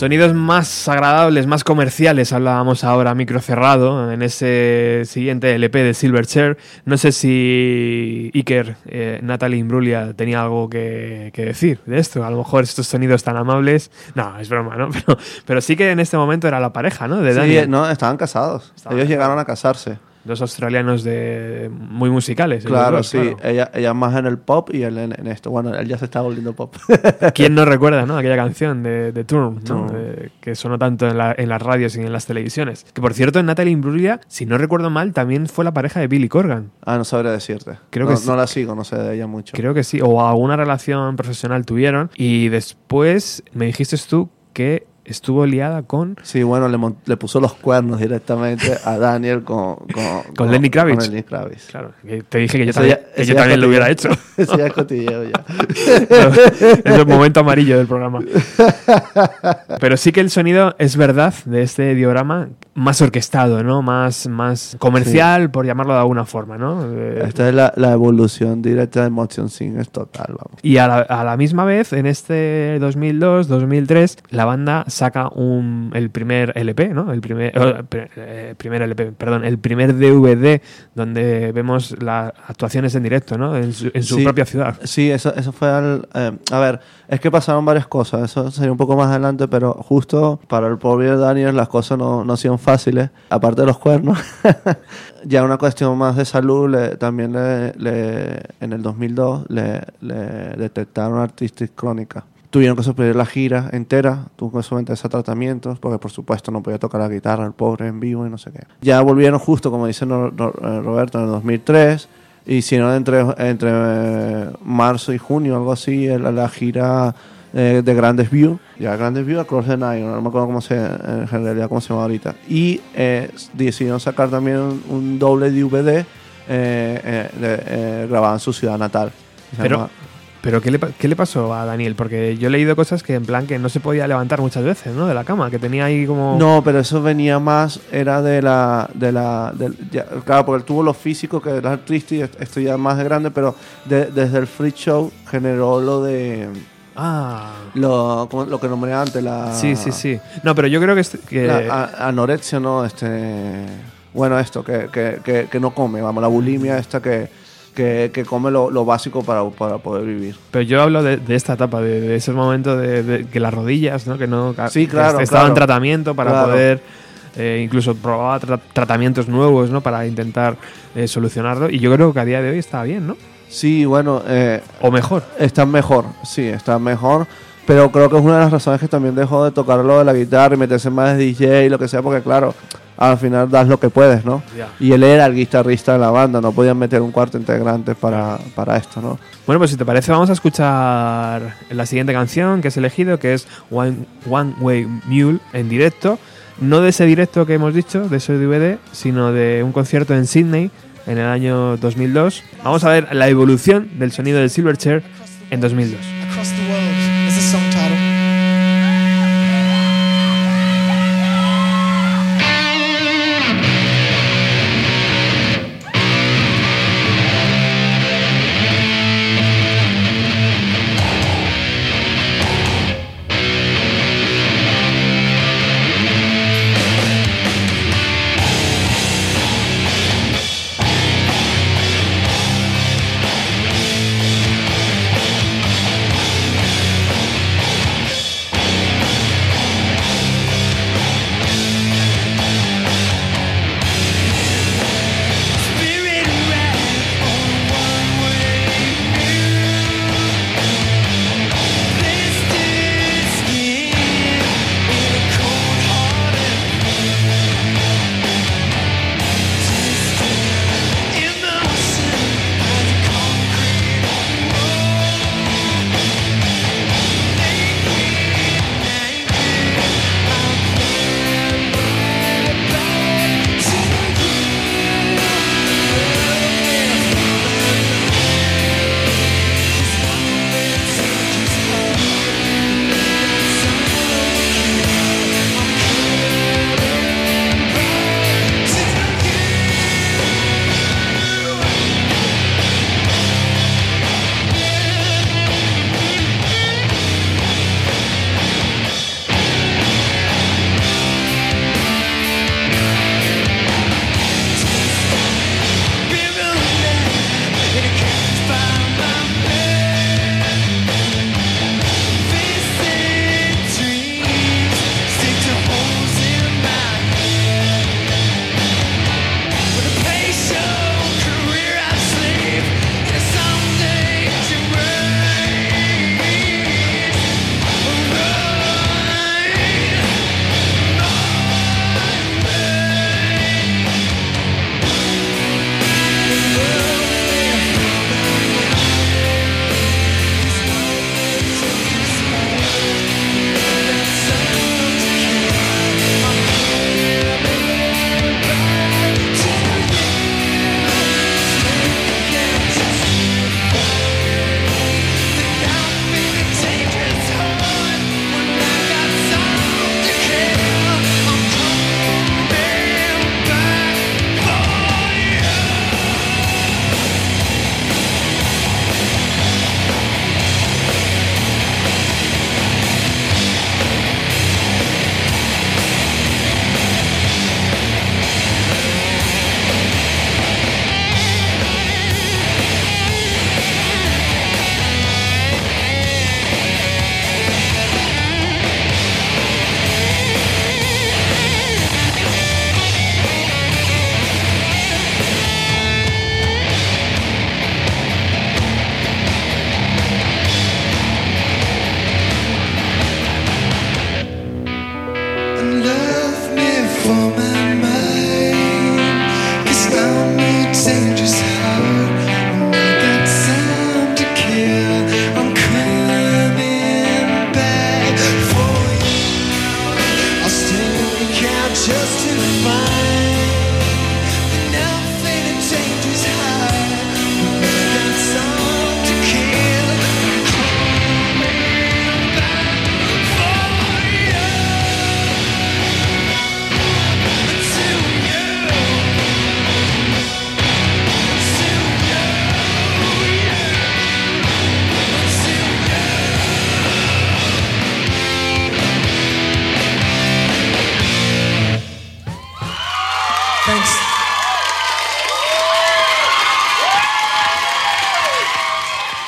Sonidos más agradables, más comerciales, hablábamos ahora micro cerrado en ese siguiente LP de Silverchair. No sé si Iker, eh, Natalie Imbruglia tenía algo que, que decir de esto. A lo mejor estos sonidos tan amables. No, es broma, ¿no? Pero, pero sí que en este momento era la pareja, ¿no? De Sí, Daniel. no, estaban casados. Estaban Ellos llegaron a casarse. Dos australianos de muy musicales. Claro, dos, sí. claro. Ella, ella más en el pop y él en, en esto. Bueno, él ya se está volviendo pop. ¿Quién no recuerda ¿no? aquella canción de, de Turn, ¿no? Eh, que sonó tanto en, la- en las radios y en las televisiones? Que por cierto, Natalie Imbruglia, si no recuerdo mal, también fue la pareja de Billy Corgan. ah, no sabría decirte. Creo no, que sí. no la sigo, no sé de ella mucho. Creo que sí, o alguna relación profesional tuvieron. Y después me dijiste tú que estuvo liada con. Sí, bueno, le, le puso los cuernos directamente a Daniel con... Con, Con Lenny Kravitz. Con Lenny Kravitz. Claro, te dije que yo también, ya- que eso yo ya también es lo hubiera hecho. Eso ya es cotilleo ya. es el momento amarillo del programa. Pero sí que el sonido es verdad de este diorama más orquestado, ¿no? Más, más comercial, por llamarlo de alguna forma, ¿no? Eh, Esta es la, la evolución directa de Motion Singer total, vamos. Y a la, a la misma vez, en este 2002-2003, la banda saca un, el primer LP, ¿no? El primer, eh, pre- eh, primer LP, perdón, el primer DVD donde vemos las actuaciones en directo, ¿no? En su, en su Sí. propia ciudad. Sí, eso, eso fue al... eh, a ver, es que pasaron varias cosas, eso sería un poco más adelante, pero justo para el pobre Daniel las cosas no, no hicieron fáciles, aparte de los cuernos. ya una cuestión más de salud, le- también le, le- en el 2002 le, detectaron artritis crónica. Tuvieron que suspender la gira entera, tuvo que someterse a tratamientos, porque por supuesto no podía tocar la guitarra, el pobre en vivo y no sé qué. Ya volvieron justo, como dice eh, Roberto, en el 2003, hicieron entre, entre eh, marzo y junio, algo así, la, la gira eh, de Grandes View, ya Grandes View Across the Night, no me acuerdo cómo se, en realidad cómo se llama ahorita. Y eh, decidieron sacar también un, un doble DVD eh, eh, de- eh, grabado en su ciudad natal. Pero- llama- Pero ¿qué le, ¿qué le pasó a Daniel? Porque yo he leído cosas que en plan que no se podía levantar muchas veces, ¿no? De la cama, que tenía ahí como... No, pero eso venía más, era de la, de la, del- ya, claro, porque él tuvo lo físico que era triste, esto ya más de grande, pero de- desde el Free Show generó lo de, Ah... lo, como- lo que nombré antes, la, Sí, sí, sí. No, pero yo creo que... est- que- la a- anorexia, no, este, bueno, esto, que, que, que, no come, vamos, la bulimia esta que, que, que come lo, lo básico para, para poder vivir. Pero yo hablo de, de esta etapa, de, de ese momento de, de que las rodillas, ¿no? Que no Sí, claro, estaba en tratamiento para Claro. poder eh, incluso probaba tra- tratamientos nuevos, ¿no? Para intentar eh, solucionarlo. Y yo creo que a día de hoy está bien, ¿no? Sí, bueno, eh, O mejor. Está mejor, sí, está mejor. Pero creo que es una de las razones que también dejó de tocar lo de la guitarra y meterse más de DJ y lo que sea, porque claro, al final das lo que puedes, ¿no? Y él era el guitarrista de la banda, no podían meter un cuarto integrante para, para esto, ¿no? Bueno, pues si te parece, vamos a escuchar la siguiente canción que has elegido, que es One, One Way Mule en directo. No de ese directo que hemos dicho, de ese DVD, sino de un concierto en Sydney en el año 2002. Vamos a ver la evolución del sonido del Silverchair en 2002.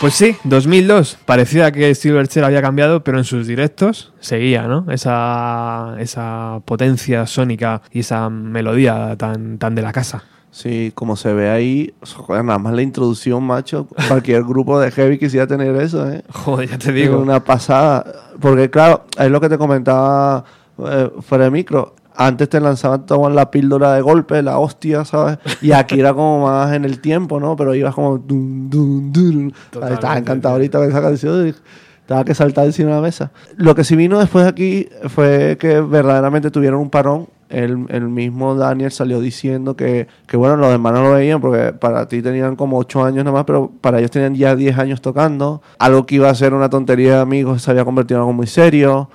Pues sí, 2002. Parecía que Silverchair había cambiado, pero en sus directos seguía, ¿no? Esa, esa potencia sónica y esa melodía tan, tan de la casa. Sí, como se ve ahí, joder, nada más la introducción, macho. Cualquier grupo de heavy quisiera tener eso, ¿eh? Joder, ya te digo. una pasada. Porque, claro, es lo que te comentaba eh, fuera de micro. Antes te lanzaban toman la píldora de golpe, la hostia, ¿sabes? Y aquí era como más en el tiempo, ¿no? Pero ibas como. Dun, dun, dun. Totalmente, Estaba encantado ahorita con esa canción. Estaba que saltar encima de la mesa. Lo que sí vino después de aquí fue que verdaderamente tuvieron un parón. El, el mismo Daniel salió diciendo que, que, bueno, los demás no lo veían porque para ti tenían como 8 años nada más, pero para ellos tenían ya 10 años tocando. Algo que iba a ser una tontería de amigos se había convertido en algo muy serio.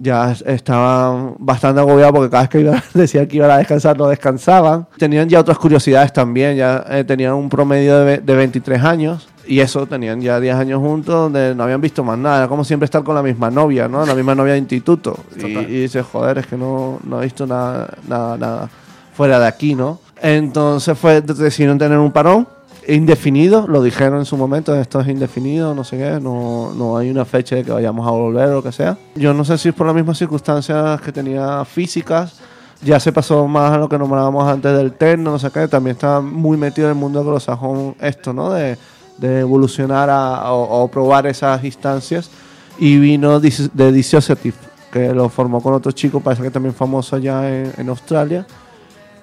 Ya es- estaban bastante agobiados porque cada vez que iban, decían que iban a descansar no descansaban. Tenían ya otras curiosidades también, ya eh, tenían un promedio de, de 23 años y eso tenían ya 10 años juntos donde no habían visto más nada. Era como siempre estar con la misma novia, ¿no? La misma novia de instituto. Y, y dices, joder, es que no, no he visto nada, nada, nada fuera de aquí, ¿no? Entonces fue, decidieron tener un parón indefinido, lo dijeron en su momento, esto es indefinido, no sé qué, no, no hay una fecha de que vayamos a volver o lo que sea. Yo no sé si es por las mismas circunstancias que tenía físicas, ya se pasó más a lo que nombrábamos antes del terno, no sé qué, también está muy metido en el mundo anglosajón esto, ¿no? De, de evolucionar a, o, o probar esas instancias. Y vino de Dissociative, que lo formó con otro chico, parece que también famoso allá en, en Australia.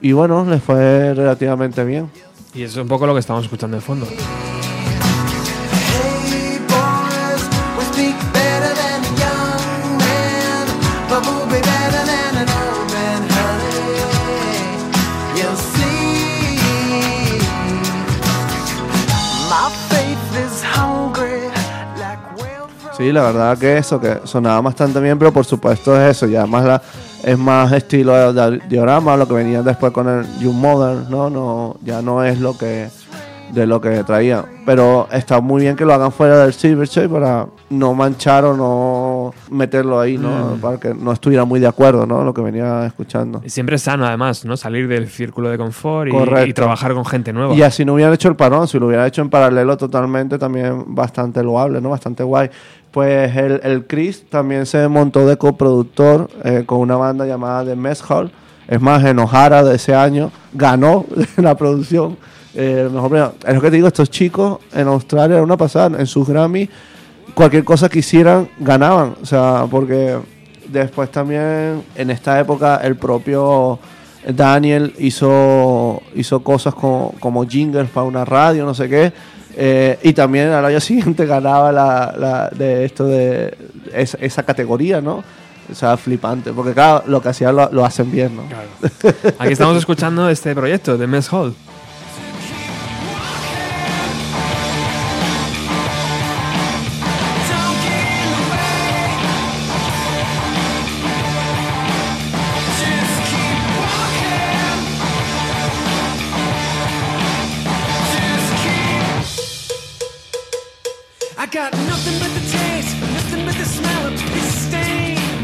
Y bueno, le fue relativamente bien. Y es un poco lo que estamos escuchando de fondo. Sí, la verdad que eso, que sonaba bastante bien, pero por supuesto es eso, y además la, es más estilo de, diorama, lo que venía después con el You Modern, ¿no? no Ya no es lo que de lo que traían. Pero está muy bien que lo hagan fuera del Silverchair para no manchar o no meterlo ahí, ¿no? Para que no estuviera muy de acuerdo, ¿no? Lo que venía escuchando. Y siempre es sano, además, ¿no? Salir del círculo de confort y, trabajar con gente nueva. Y así no hubieran hecho el parón, si lo hubiera hecho en paralelo totalmente, también bastante loable, ¿no? Bastante guay. Pues el, el Chris también se montó de coproductor eh, con una banda llamada The Mess Hall. Es más, en O'Hara de ese año ganó la producción. Eh, mejor es lo que te digo, estos chicos en Australia era una pasada. En sus Grammy, cualquier cosa que hicieran, ganaban. O sea, porque después también en esta época el propio Daniel hizo, hizo cosas como, como jingles para una radio, no sé qué. Eh, y también al año siguiente ganaba la, la- de esto de esa, categoría, ¿no? O sea, flipante. Porque claro, lo que hacían lo, lo hacen bien, ¿no? Aquí estamos escuchando este proyecto de Mess Hall.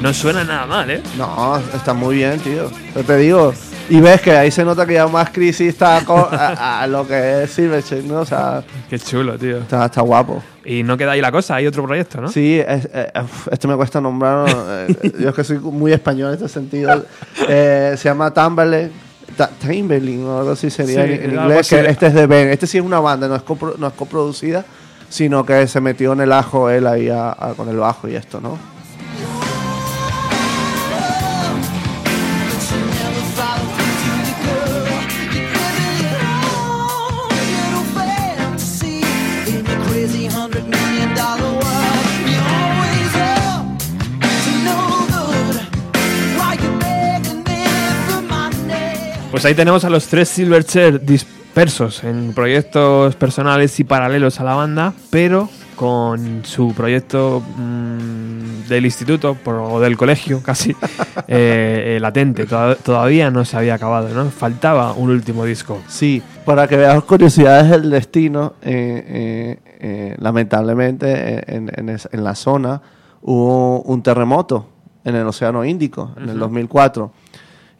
No suena nada mal, ¿eh? No, está muy bien, tío. Yo te digo. Y ves que ahí se nota que ya más crisis está a, a lo que es Silverchair, ¿no? O sea, Qué chulo, tío. está, está guapo. Y no queda ahí la cosa, hay otro proyecto, ¿no? Sí, es- eh, esto me cuesta nombrar. eh, yo es que soy muy español en este sentido. Eh, se llama Timberlake. Ta- Timberlake, o algo así sería Sí, en, inglés. Que este es de Ben. Este sí es una banda, no es, copro- no es coproducida, sino que se metió en el ajo él ahí a- a- con el bajo y esto, ¿no? Pues ahí tenemos a los tres Silverchair dispersos en proyectos personales y paralelos a la banda, pero con su proyecto mm, del instituto por- o del colegio casi eh, eh, latente. Toda- todavía no se había acabado, ¿no? Faltaba un último disco. Sí, para que veas curiosidades del destino, eh, eh, eh, lamentablemente eh, en, en es- en la zona hubo un terremoto en el Océano Índico en el 2004.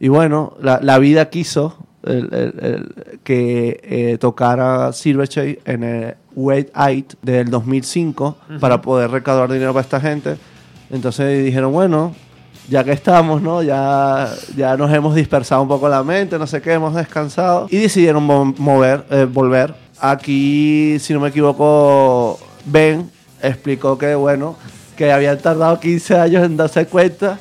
Y bueno, la, la vida quiso el- el- el- que eh, tocara Silverchair en el Wait Eight del 2005 para poder recaudar dinero para esta gente. Entonces dijeron, bueno, ya que estamos, ¿no? Ya, ya nos hemos dispersado un poco la mente, no sé qué, hemos descansado. Y decidieron mo- mover, eh, volver. Aquí, si no me equivoco, Ben explicó que, bueno, que habían tardado 15 años en darse cuenta,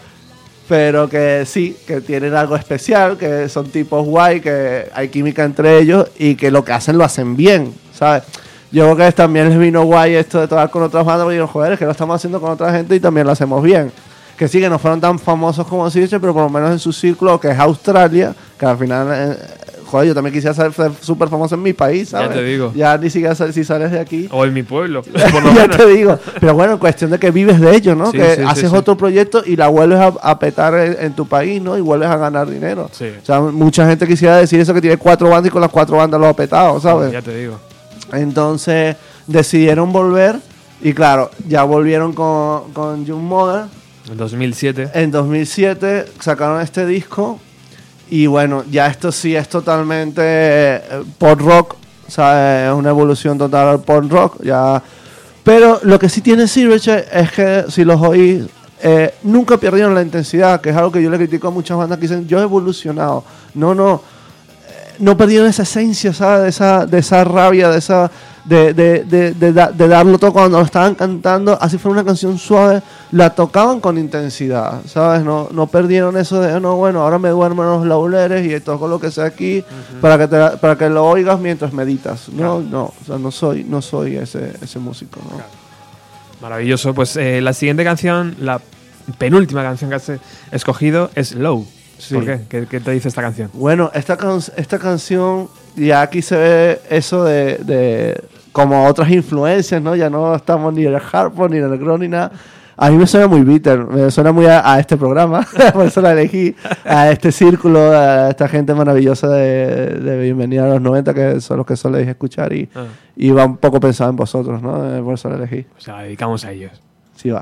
pero que sí, que tienen algo especial, que son tipos guay, que hay química entre ellos y que lo que hacen lo hacen bien, ¿sabes? Yo creo que también les vino guay esto de tocar con otras bandas, porque digo, joder, es que lo estamos haciendo con otra gente y también lo hacemos bien. Que sí, que no fueron tan famosos como Sirche, pero por lo menos en su círculo, que es Australia, que al final, eh, joder, yo también quisiera ser súper famoso en mi país, Ya ¿sabes? te digo. Ya ni siquiera si sales de aquí. O en mi pueblo, por lo ya menos. te digo. Pero bueno, cuestión de que vives de ello, ¿no? Sí, que sí, haces sí. otro proyecto y la vuelves a, a petar en, en tu país, ¿no? Y vuelves a ganar dinero. Sí. O sea, mucha gente quisiera decir eso que tiene cuatro bandas y con las cuatro bandas lo ha petado, ¿sabes? Ya te digo. Entonces decidieron volver y claro, ya volvieron con, con Young Mother. En 2007. En 2007 sacaron este disco y bueno, ya esto sí es totalmente eh, pop rock, o sea, es una evolución total al pop rock. Ya. Pero lo que sí tiene Silverchair es que si los oís, eh, nunca perdieron la intensidad, que es algo que yo le critico a muchas bandas que dicen, yo he evolucionado. No, no, eh, no perdieron esa esencia, ¿sabes? De esa, de esa rabia, de esa... De, de, de, de da- de darlo todo cuando lo estaban cantando, así fue una canción suave, la tocaban con intensidad, ¿sabes? No, no perdieron eso de, no, bueno, ahora me duermo en los laureles y toco lo que sea aquí para, que te- para que lo oigas mientras meditas. No, no, o sea, no soy, no soy ese, ese músico, ¿no? Maravilloso. Pues eh, la siguiente canción, la penúltima canción que has eh, escogido es Low. Sí. ¿Por qué? qué? qué te dice esta canción? Bueno, esta, can- esta canción, ya aquí se ve eso de, de como otras influencias, ¿no? Ya no estamos ni en el hardcore, ni en el ground, ni nada. A mí me suena muy bitter, me suena muy a, a este programa, por eso la elegí, a este círculo, a esta gente maravillosa de, de Bienvenida a los 90, que son los que soléis escuchar, y, Ah. y va un poco pensado en vosotros, ¿no? Eh, Por eso la elegí. Pues la dedicamos a ellos. Sí, va.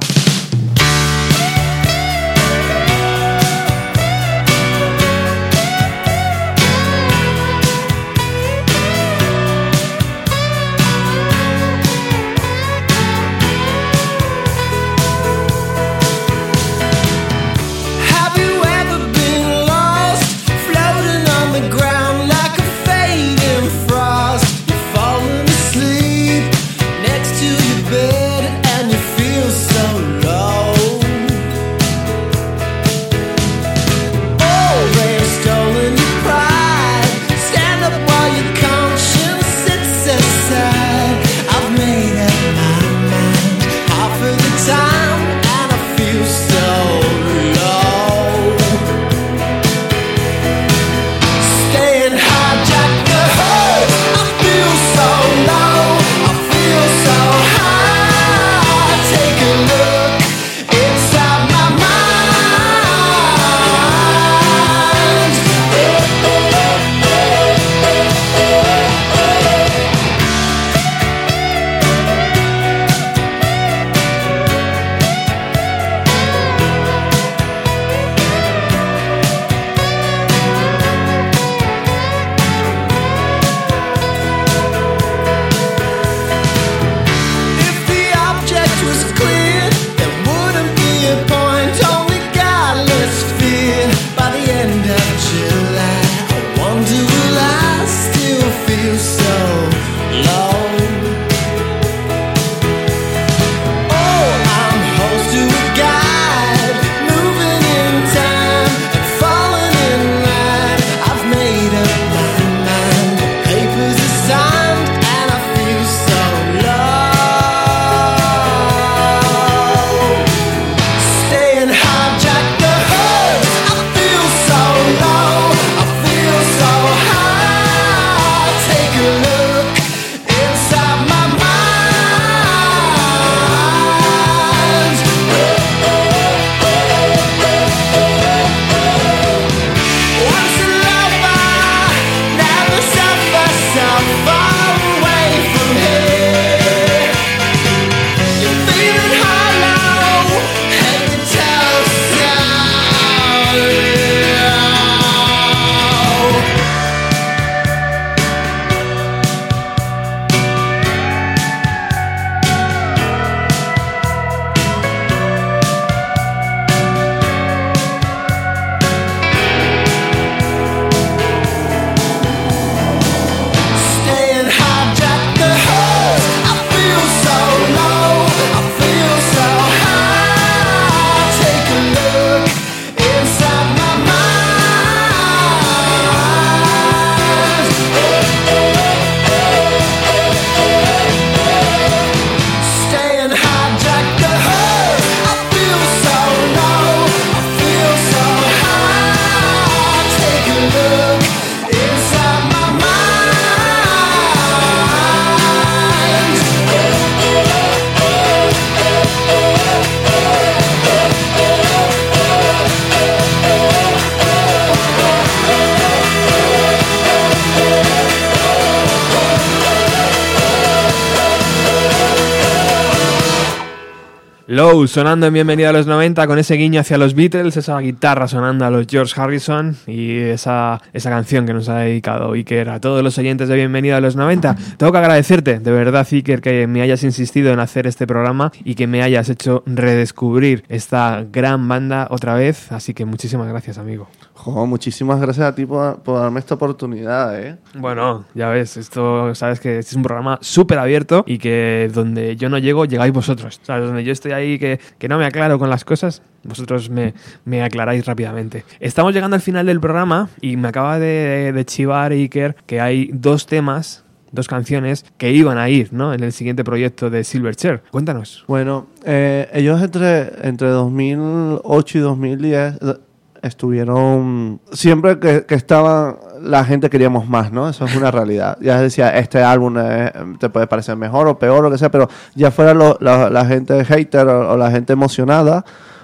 Sonando en Bienvenido a los 90 con ese guiño hacia los Beatles, esa guitarra sonando a los George Harrison y esa, esa canción que nos ha dedicado Iker a todos los oyentes de Bienvenido a los 90. Tengo que agradecerte, de verdad Iker, que me hayas insistido en hacer este programa y que me hayas hecho redescubrir esta gran banda otra vez, así que muchísimas gracias amigo. Jo, muchísimas gracias a ti por, por darme esta oportunidad, ¿eh? Bueno, ya ves, esto sabes que este es un programa súper abierto y que donde yo no llego, llegáis vosotros. ¿Sabes? Donde yo estoy ahí que, que no me aclaro con las cosas, vosotros me, me aclaráis rápidamente. Estamos llegando al final del programa y me acaba de, de chivar Iker que hay dos temas, dos canciones que iban a ir ¿no? en el siguiente proyecto de Silverchair. Cuéntanos. Bueno, eh, ellos entre, entre 2008 y 2010 eh, estuvieron... Siempre que, que estaban, la gente queríamos más, ¿no? Eso es una realidad. Ya decía, este álbum eh, te puede parecer mejor o peor, lo que sea, pero ya fuera la, la gente hater o, la gente emocionada,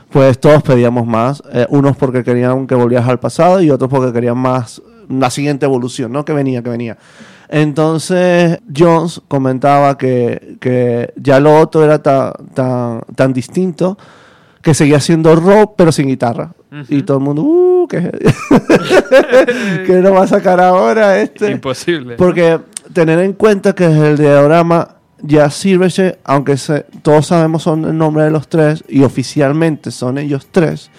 pues todos pedíamos más. Eh, unos porque querían que volvieras al pasado y otros porque querían más la siguiente evolución, ¿no? Que venía, que venía. Entonces, Jones comentaba que, que ya lo otro era ta- tan, tan distinto que seguía siendo rock, pero sin guitarra. Y todo el mundo, uh, ¿qué, ¿qué va a sacar ahora este? Imposible. Porque tener en cuenta que desde el diagrama ya Silverchair, aunque se- todos sabemos son el nombre de los tres y oficialmente son ellos tres,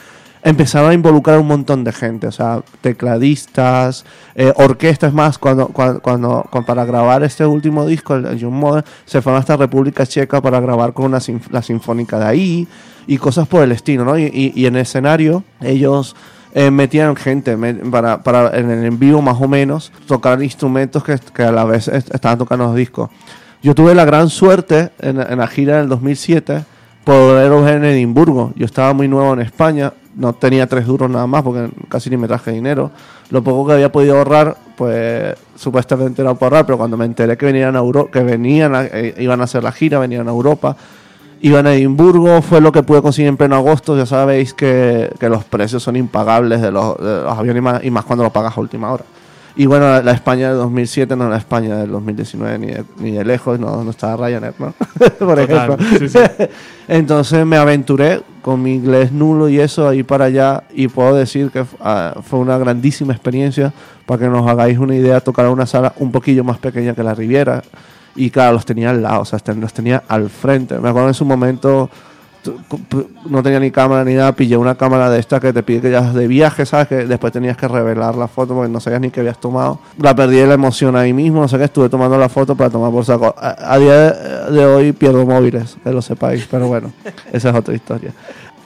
empezaron a involucrar un montón de gente, o sea, tecladistas, eh, orquestas más, cuando, cuando, cuando- cuando para grabar este último disco, el, Young Modern, se fueron hasta República Checa para grabar con una la sinfónica de ahí y cosas por el estilo, ¿no? Y, y- y en el escenario ellos eh, metían gente para, para en el en vivo más o menos tocar instrumentos que, que a la vez est- estaban tocando los discos. Yo tuve la gran suerte en, en la gira del 2007 poder ver en Edimburgo. Yo estaba muy nuevo en España, no tenía tres duros nada más porque casi ni me traje dinero. Lo poco que había podido ahorrar, pues supuestamente era para ahorrar, pero cuando me enteré que venían a Euro que venían a- eh, iban a hacer la gira, venían a Europa, iban a Edimburgo, fue lo que pude conseguir en pleno agosto. Ya sabéis que, que los precios son impagables de los, de los aviones y más, y más cuando lo pagas a última hora. Y bueno, la, la España del 2007 no es la España del 2019 ni de, ni de lejos, no, no estaba Ryanair, ¿no? Por Total, ejemplo. sí, sí. Entonces me aventuré con mi inglés nulo y eso ahí para allá y puedo decir que ah, fue una grandísima experiencia para que nos hagáis una idea tocar una sala un poquillo más pequeña que la Riviera y claro, los tenía al lado, o sea, los tenía al frente. Me acuerdo en su momento no tenía ni cámara ni nada, pillé una cámara de esta que te pide que ya de viaje, ¿sabes? Que después tenías que revelar la foto porque no sabías ni qué habías tomado. La perdí la emoción ahí mismo, no sé qué, estuve tomando la foto para tomar por saco. A, a día de, de hoy pierdo móviles, que lo sepáis, pero bueno, esa es otra historia.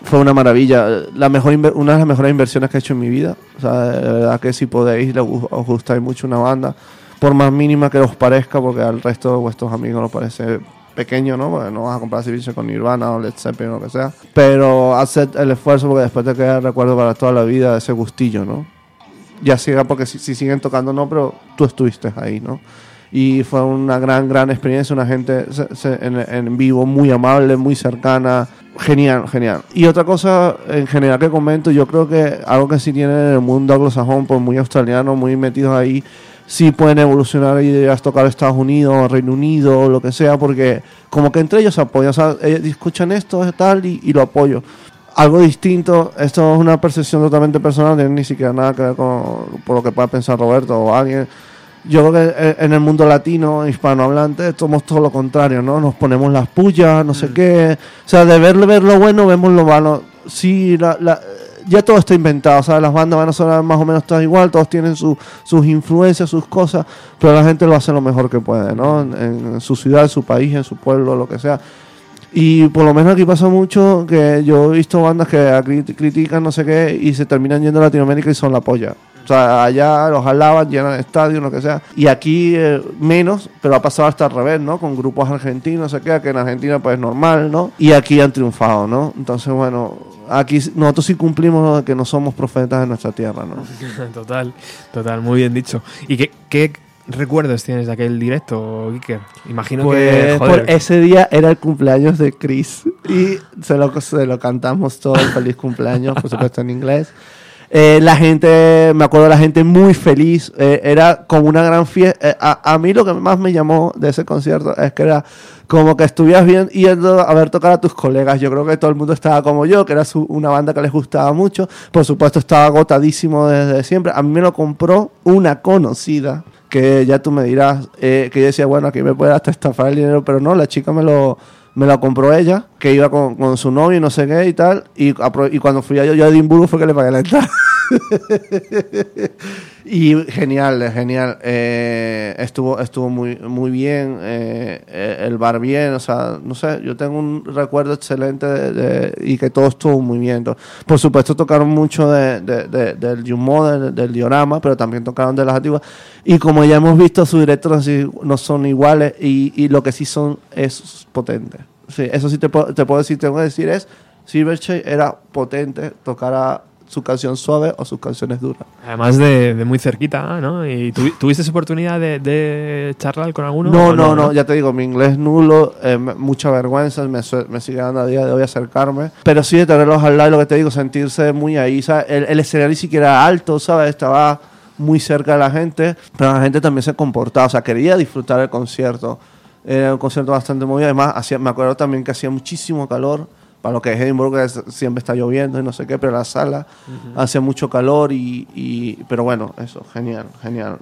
Fue una maravilla, la mejor una de las mejores inversiones que he hecho en mi vida. O sea, de verdad que si podéis, os gustáis mucho una banda, por más mínima que os parezca, porque al resto de vuestros amigos nos parece pequeño, ¿no? Porque no vas a comprar servicio con Nirvana o Led Zeppelin o lo que sea. Pero haced el esfuerzo porque después te queda el recuerdo para toda la vida ese gustillo, ¿no? Ya siga porque si, si siguen tocando no, pero tú estuviste ahí, ¿no? Y fue una gran, gran experiencia, una gente se- se- en, en vivo muy amable, muy cercana, genial, genial. Y otra cosa en general que comento, yo creo que algo que sí tiene en el mundo anglosajón, pues muy australiano, muy metidos ahí, sí pueden evolucionar y ir a tocar Estados Unidos, Reino Unido, lo que sea, porque como que entre ellos se apoyan, o sea, ellos escuchan esto, tal, y, y lo apoyo. Algo distinto, esto es una percepción totalmente personal, no tiene ni siquiera nada que ver con por lo que pueda pensar Roberto o alguien. Yo creo que eh, en el mundo latino, hispanohablante, somos todo lo contrario, ¿no? Nos ponemos las pullas, no sé qué. O sea, de ver, ver lo bueno, vemos lo malo. Sí, la, la- ya todo está inventado, ¿sabes? Las bandas van a sonar más o menos todas igual, todos tienen su- sus influencias, sus cosas, pero la gente lo hace lo mejor que puede, ¿no? En, su ciudad, en su país, en su pueblo, lo que sea. Y por lo menos aquí pasa mucho que yo he visto bandas que crit- critican no sé qué y se terminan yendo a Latinoamérica y son la polla. Sea, allá los alaban, llenan estadios, lo que sea. Y aquí eh, menos, pero ha pasado hasta al revés, ¿no? Con grupos argentinos, no sé qué, que en Argentina pues es normal, ¿no? Y aquí han triunfado, ¿no? Entonces, bueno, aquí nosotros sí cumplimos lo de que no somos profetas de nuestra tierra, ¿no? Total, total, muy bien dicho. ¿Y qué, qué recuerdos tienes de aquel directo, Iker? Imagino Pues que. por Joder, ese día era el cumpleaños de Chris y se lo, se lo cantamos todo el feliz cumpleaños, por supuesto en inglés. Eh, la gente, me acuerdo la gente muy feliz, eh, era como una gran fiesta. a, a mí lo que más me llamó de ese concierto es que era como que estuvieras bien yendo a ver tocar a tus colegas. Yo creo que todo el mundo estaba como yo, que era una banda que les gustaba mucho. Por supuesto, estaba agotadísimo desde siempre. A mí me lo compró una conocida, que ya tú me dirás, eh, que yo decía, bueno, aquí me puede hasta estafar el dinero, pero no, la chica me lo, me lo compró ella, que iba con, su novio y no sé qué y tal. Y, cuando fui a a Edimburgo fue que le pagué la entrada. Y genial, genial. Eh, estuvo estuvo muy, muy bien. eh, el bar bien. O sea, no sé, yo tengo un recuerdo excelente de, de- y que todo estuvo muy bien. Por supuesto, tocaron mucho de, de- de- del Yumo, del, del diorama, pero también tocaron de las antiguas. Y como ya hemos visto, sus directos no son iguales y, y lo que sí son es potente. Sí, eso sí te, te puedo decir, tengo que decir es, Silverchair era potente, tocara su canción suave o sus canciones duras. Además de, de muy cerquita, ¿no? ¿Y tuvi- tuviste oportunidad de, de charlar con alguno? No, o no, no, ya te digo, mi inglés nulo, eh, mucha vergüenza, me, me sigue dando a día de hoy acercarme. Pero sí de tenerlos al lado, lo que te digo, sentirse muy ahí, ¿sabes? El, el escenario ni siquiera era alto, ¿sabes? Estaba muy cerca de la gente, pero la gente también se comportaba, o sea, quería disfrutar el concierto. Era un concierto bastante movido, además, hacía, me acuerdo también que hacía muchísimo calor. Para lo que es Edimburgo, siempre está lloviendo y no sé qué, pero la sala hacía mucho calor y, y- Pero bueno, eso, genial, genial.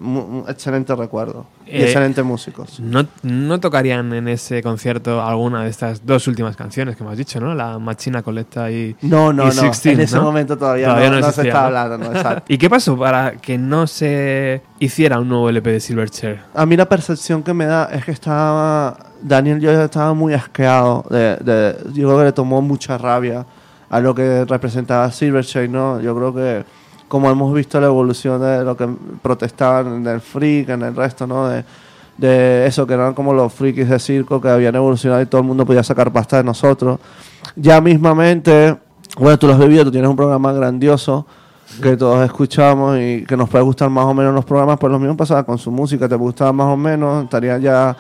Excelente recuerdo. y Eh, excelentes músicos. No, no tocarían en ese concierto alguna de estas dos últimas canciones que me has dicho, ¿no? La Machina Collecta y. No, no, y no. 16, en ese ¿no? momento todavía, Todavía no, se está hablando, no, exacto. ¿Y qué pasó para que no se hiciera un nuevo LP de Silverchair? A mí la percepción que me da es que estaba. Daniel yo estaba muy asqueado. De, de- yo creo que le tomó mucha rabia a lo que representaba Silverchair, ¿no? Yo creo que, como hemos visto la evolución de lo que protestaban en el freak, en el resto, ¿no? De, de eso, que eran como los frikis de circo que habían evolucionado y todo el mundo podía sacar pasta de nosotros. Ya mismamente, bueno, tú lo has vivido, tú tienes un programa grandioso que todos escuchamos y que nos puede gustar más o menos los programas, pues lo mismo pasaba con su música, te gustaba más o menos, estaría ya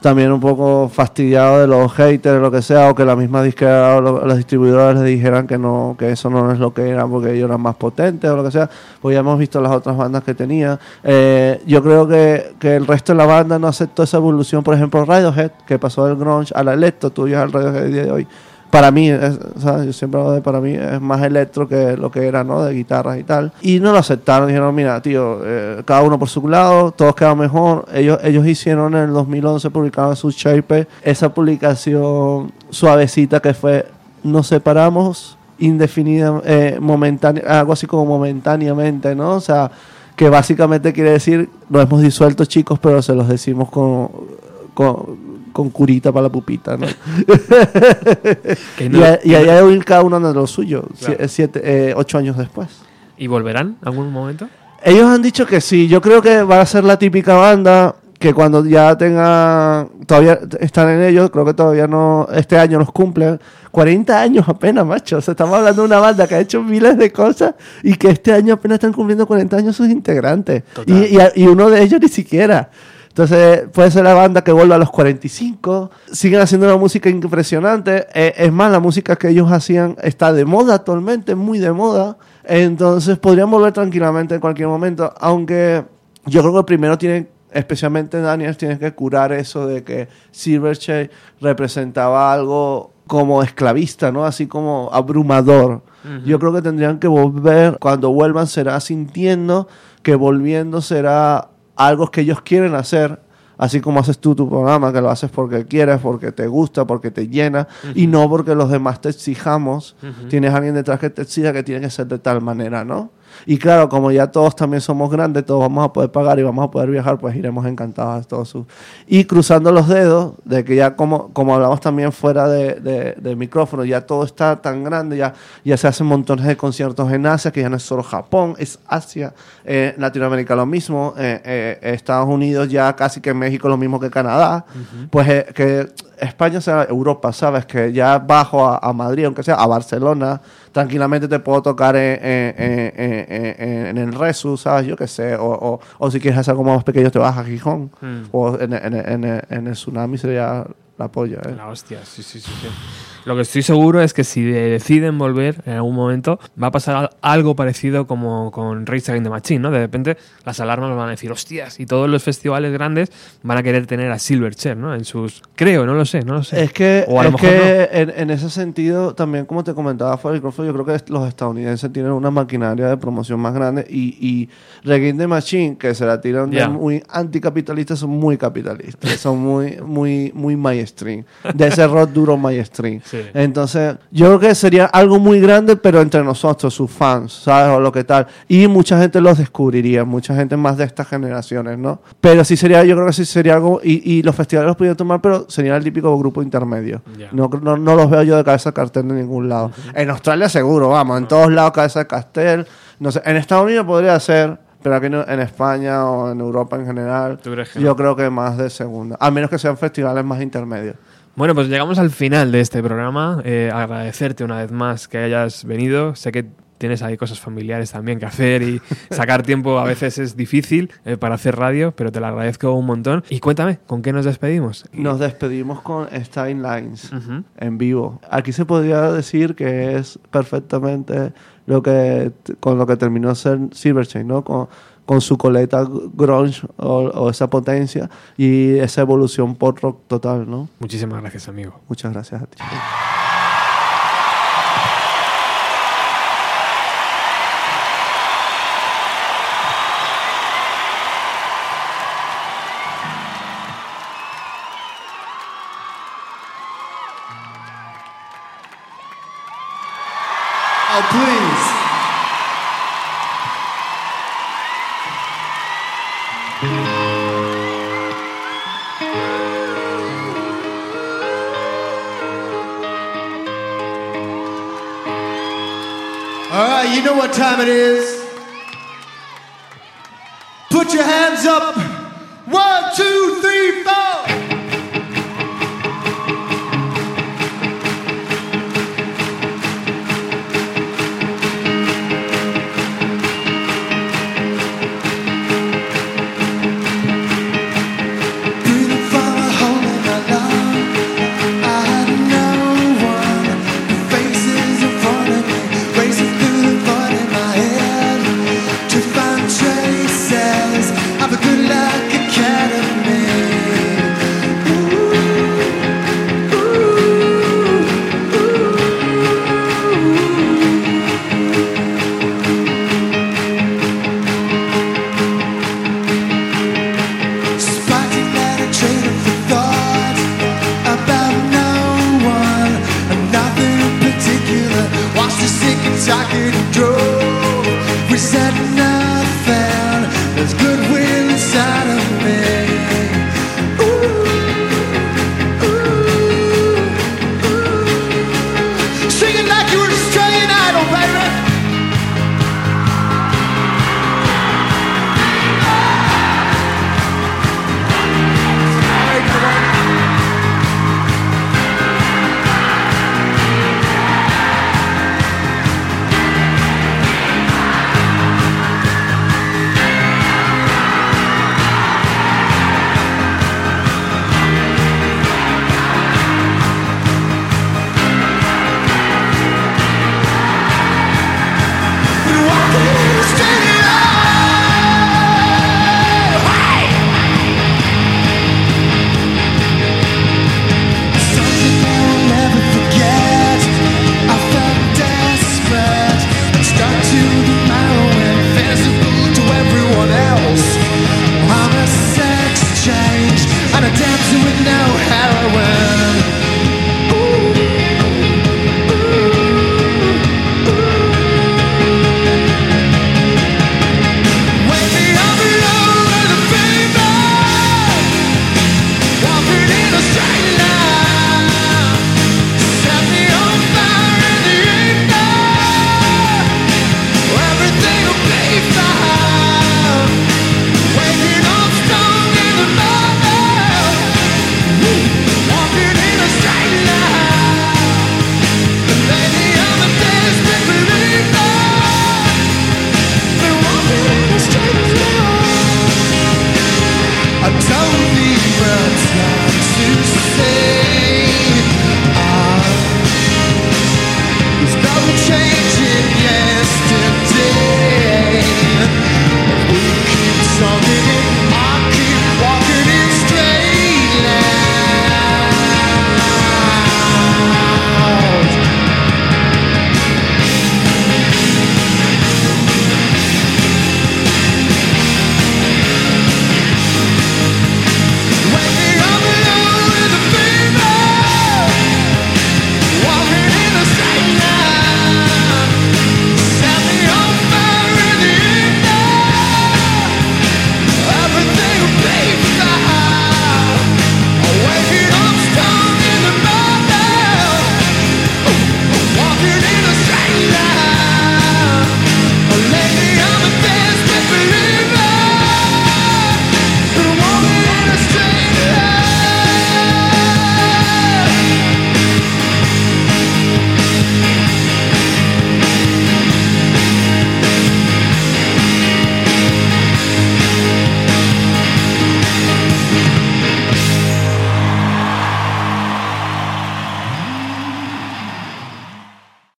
también un poco fastidiado de los haters lo que sea, o que la misma disquera o lo- los distribuidores le dijeran que no, que eso no es lo que eran porque ellos eran más potentes o lo que sea, pues ya hemos visto las otras bandas que tenía. Eh, yo creo que, que el resto de la banda no aceptó esa evolución, por ejemplo Radiohead, que pasó del grunge al electro, tú ya al Radiohead de hoy. Para mí, es, ¿sabes? yo siempre hablo de para mí, es más electro que lo que era, ¿no? De guitarras y tal. Y no lo aceptaron, dijeron, mira, tío, eh, cada uno por su lado, todos quedan mejor. Ellos, ellos hicieron en el 2011, publicaron su Shape, esa publicación suavecita que fue, nos separamos indefinida, eh, algo así como momentáneamente, ¿no? O sea, que básicamente quiere decir, nos hemos disuelto chicos, pero se los decimos con, con, con curita para la pupita, ¿no? Que no- y, a, y hoy cada uno de lo suyo, Claro. siete, eh, ocho años después. ¿Y volverán algún momento? Ellos han dicho que sí, yo creo que va a ser la típica banda que cuando ya tenga, todavía están en ellos, creo que todavía no, este año los cumplen, 40 años apenas, macho, o sea, estamos hablando de una banda que ha hecho miles de cosas y que este año apenas están cumpliendo 40 años sus integrantes y, y y uno de ellos ni siquiera. Entonces, puede ser la banda que vuelva a los 45. Siguen haciendo una música impresionante. Eh, es más, la música que ellos hacían está de moda actualmente, muy de moda. Entonces, podrían volver tranquilamente en cualquier momento. Aunque yo creo que primero tienen, especialmente Daniel, tienen que curar eso de que Silverchair representaba algo como esclavista, ¿no? Así como abrumador. Yo creo que tendrían que volver, cuando vuelvan será sintiendo que volviendo será algo que ellos quieren hacer, así como haces tú tu programa, que lo haces porque quieres, porque te gusta, porque te llena, y no porque los demás te exijamos. Tienes alguien detrás que te exija que tiene que ser de tal manera, ¿no? Y claro, como ya todos también somos grandes, todos vamos a poder pagar y vamos a poder viajar, pues iremos encantados a todos sus... Y cruzando los dedos de que ya como, como hablamos también fuera de, de, de micrófono, ya todo está tan grande, ya, ya se hacen montones de conciertos en Asia, que ya no es solo Japón, es Asia, eh, Latinoamérica lo mismo, eh, eh, Estados Unidos ya casi que México lo mismo que Canadá, pues que España, sea, Europa, ¿sabes? Que ya bajo a, a Madrid, aunque sea a Barcelona, tranquilamente te puedo tocar en, en- en- en- en- en el Resu, ¿sabes? Yo qué sé. O, o, o si quieres hacer algo más pequeño, te vas a Gijón. Mm. O en el Tsunami sería la polla, ¿eh? La hostia, sí, sí, sí. sí. Lo que estoy seguro es que si deciden volver en algún momento, va a pasar al- algo parecido como con Rage Against the Machine, ¿no? De repente las alarmas van a decir, hostias, y todos los festivales grandes van a querer tener a Silverchair, ¿no? En sus... Creo, no lo sé, no lo sé. Es que, O a lo es mejor que en, en ese sentido, también como te comentaba fuera del micrófono, yo creo que los estadounidenses tienen una maquinaria de promoción más grande y, y Reggae the Machine, que se la tiran de Ya. muy anticapitalistas, son muy capitalistas, son muy, muy, muy mainstream, de ese rock duro mainstream. Sí. Entonces, yo creo que sería algo muy grande, pero entre nosotros, sus fans, ¿sabes? O lo que tal. Y mucha gente los descubriría, mucha gente más de estas generaciones, ¿no? Pero sí sería, yo creo que sí sería algo, y, y los festivales los podrían tomar, pero sería el típico grupo intermedio. No, no, no los veo yo de cabeza de cartel en ningún lado. En Australia seguro, vamos, en todos lados cabeza de cartel. No sé, en Estados Unidos podría ser, pero aquí no- en España o en Europa en general, ¿Tú crees que yo creo que más de segunda. A menos que sean festivales más intermedios. Bueno, pues llegamos al final de este programa. Eh, agradecerte una vez más que hayas venido. Sé que tienes ahí cosas familiares también que hacer y sacar tiempo a veces es difícil eh, para hacer radio, pero te lo agradezco un montón. Y cuéntame, ¿con qué nos despedimos? Nos despedimos con Stein Lines en vivo. Aquí se podría decir que es perfectamente lo que con lo que terminó ser Silverchain, ¿no? Con, con su coleta grunge o, o esa potencia y esa evolución pop rock total, ¿no? Muchísimas gracias, amigo. Muchas gracias a ti. Oh, please. you know what time it is. Put your hands up. One, two, three, four.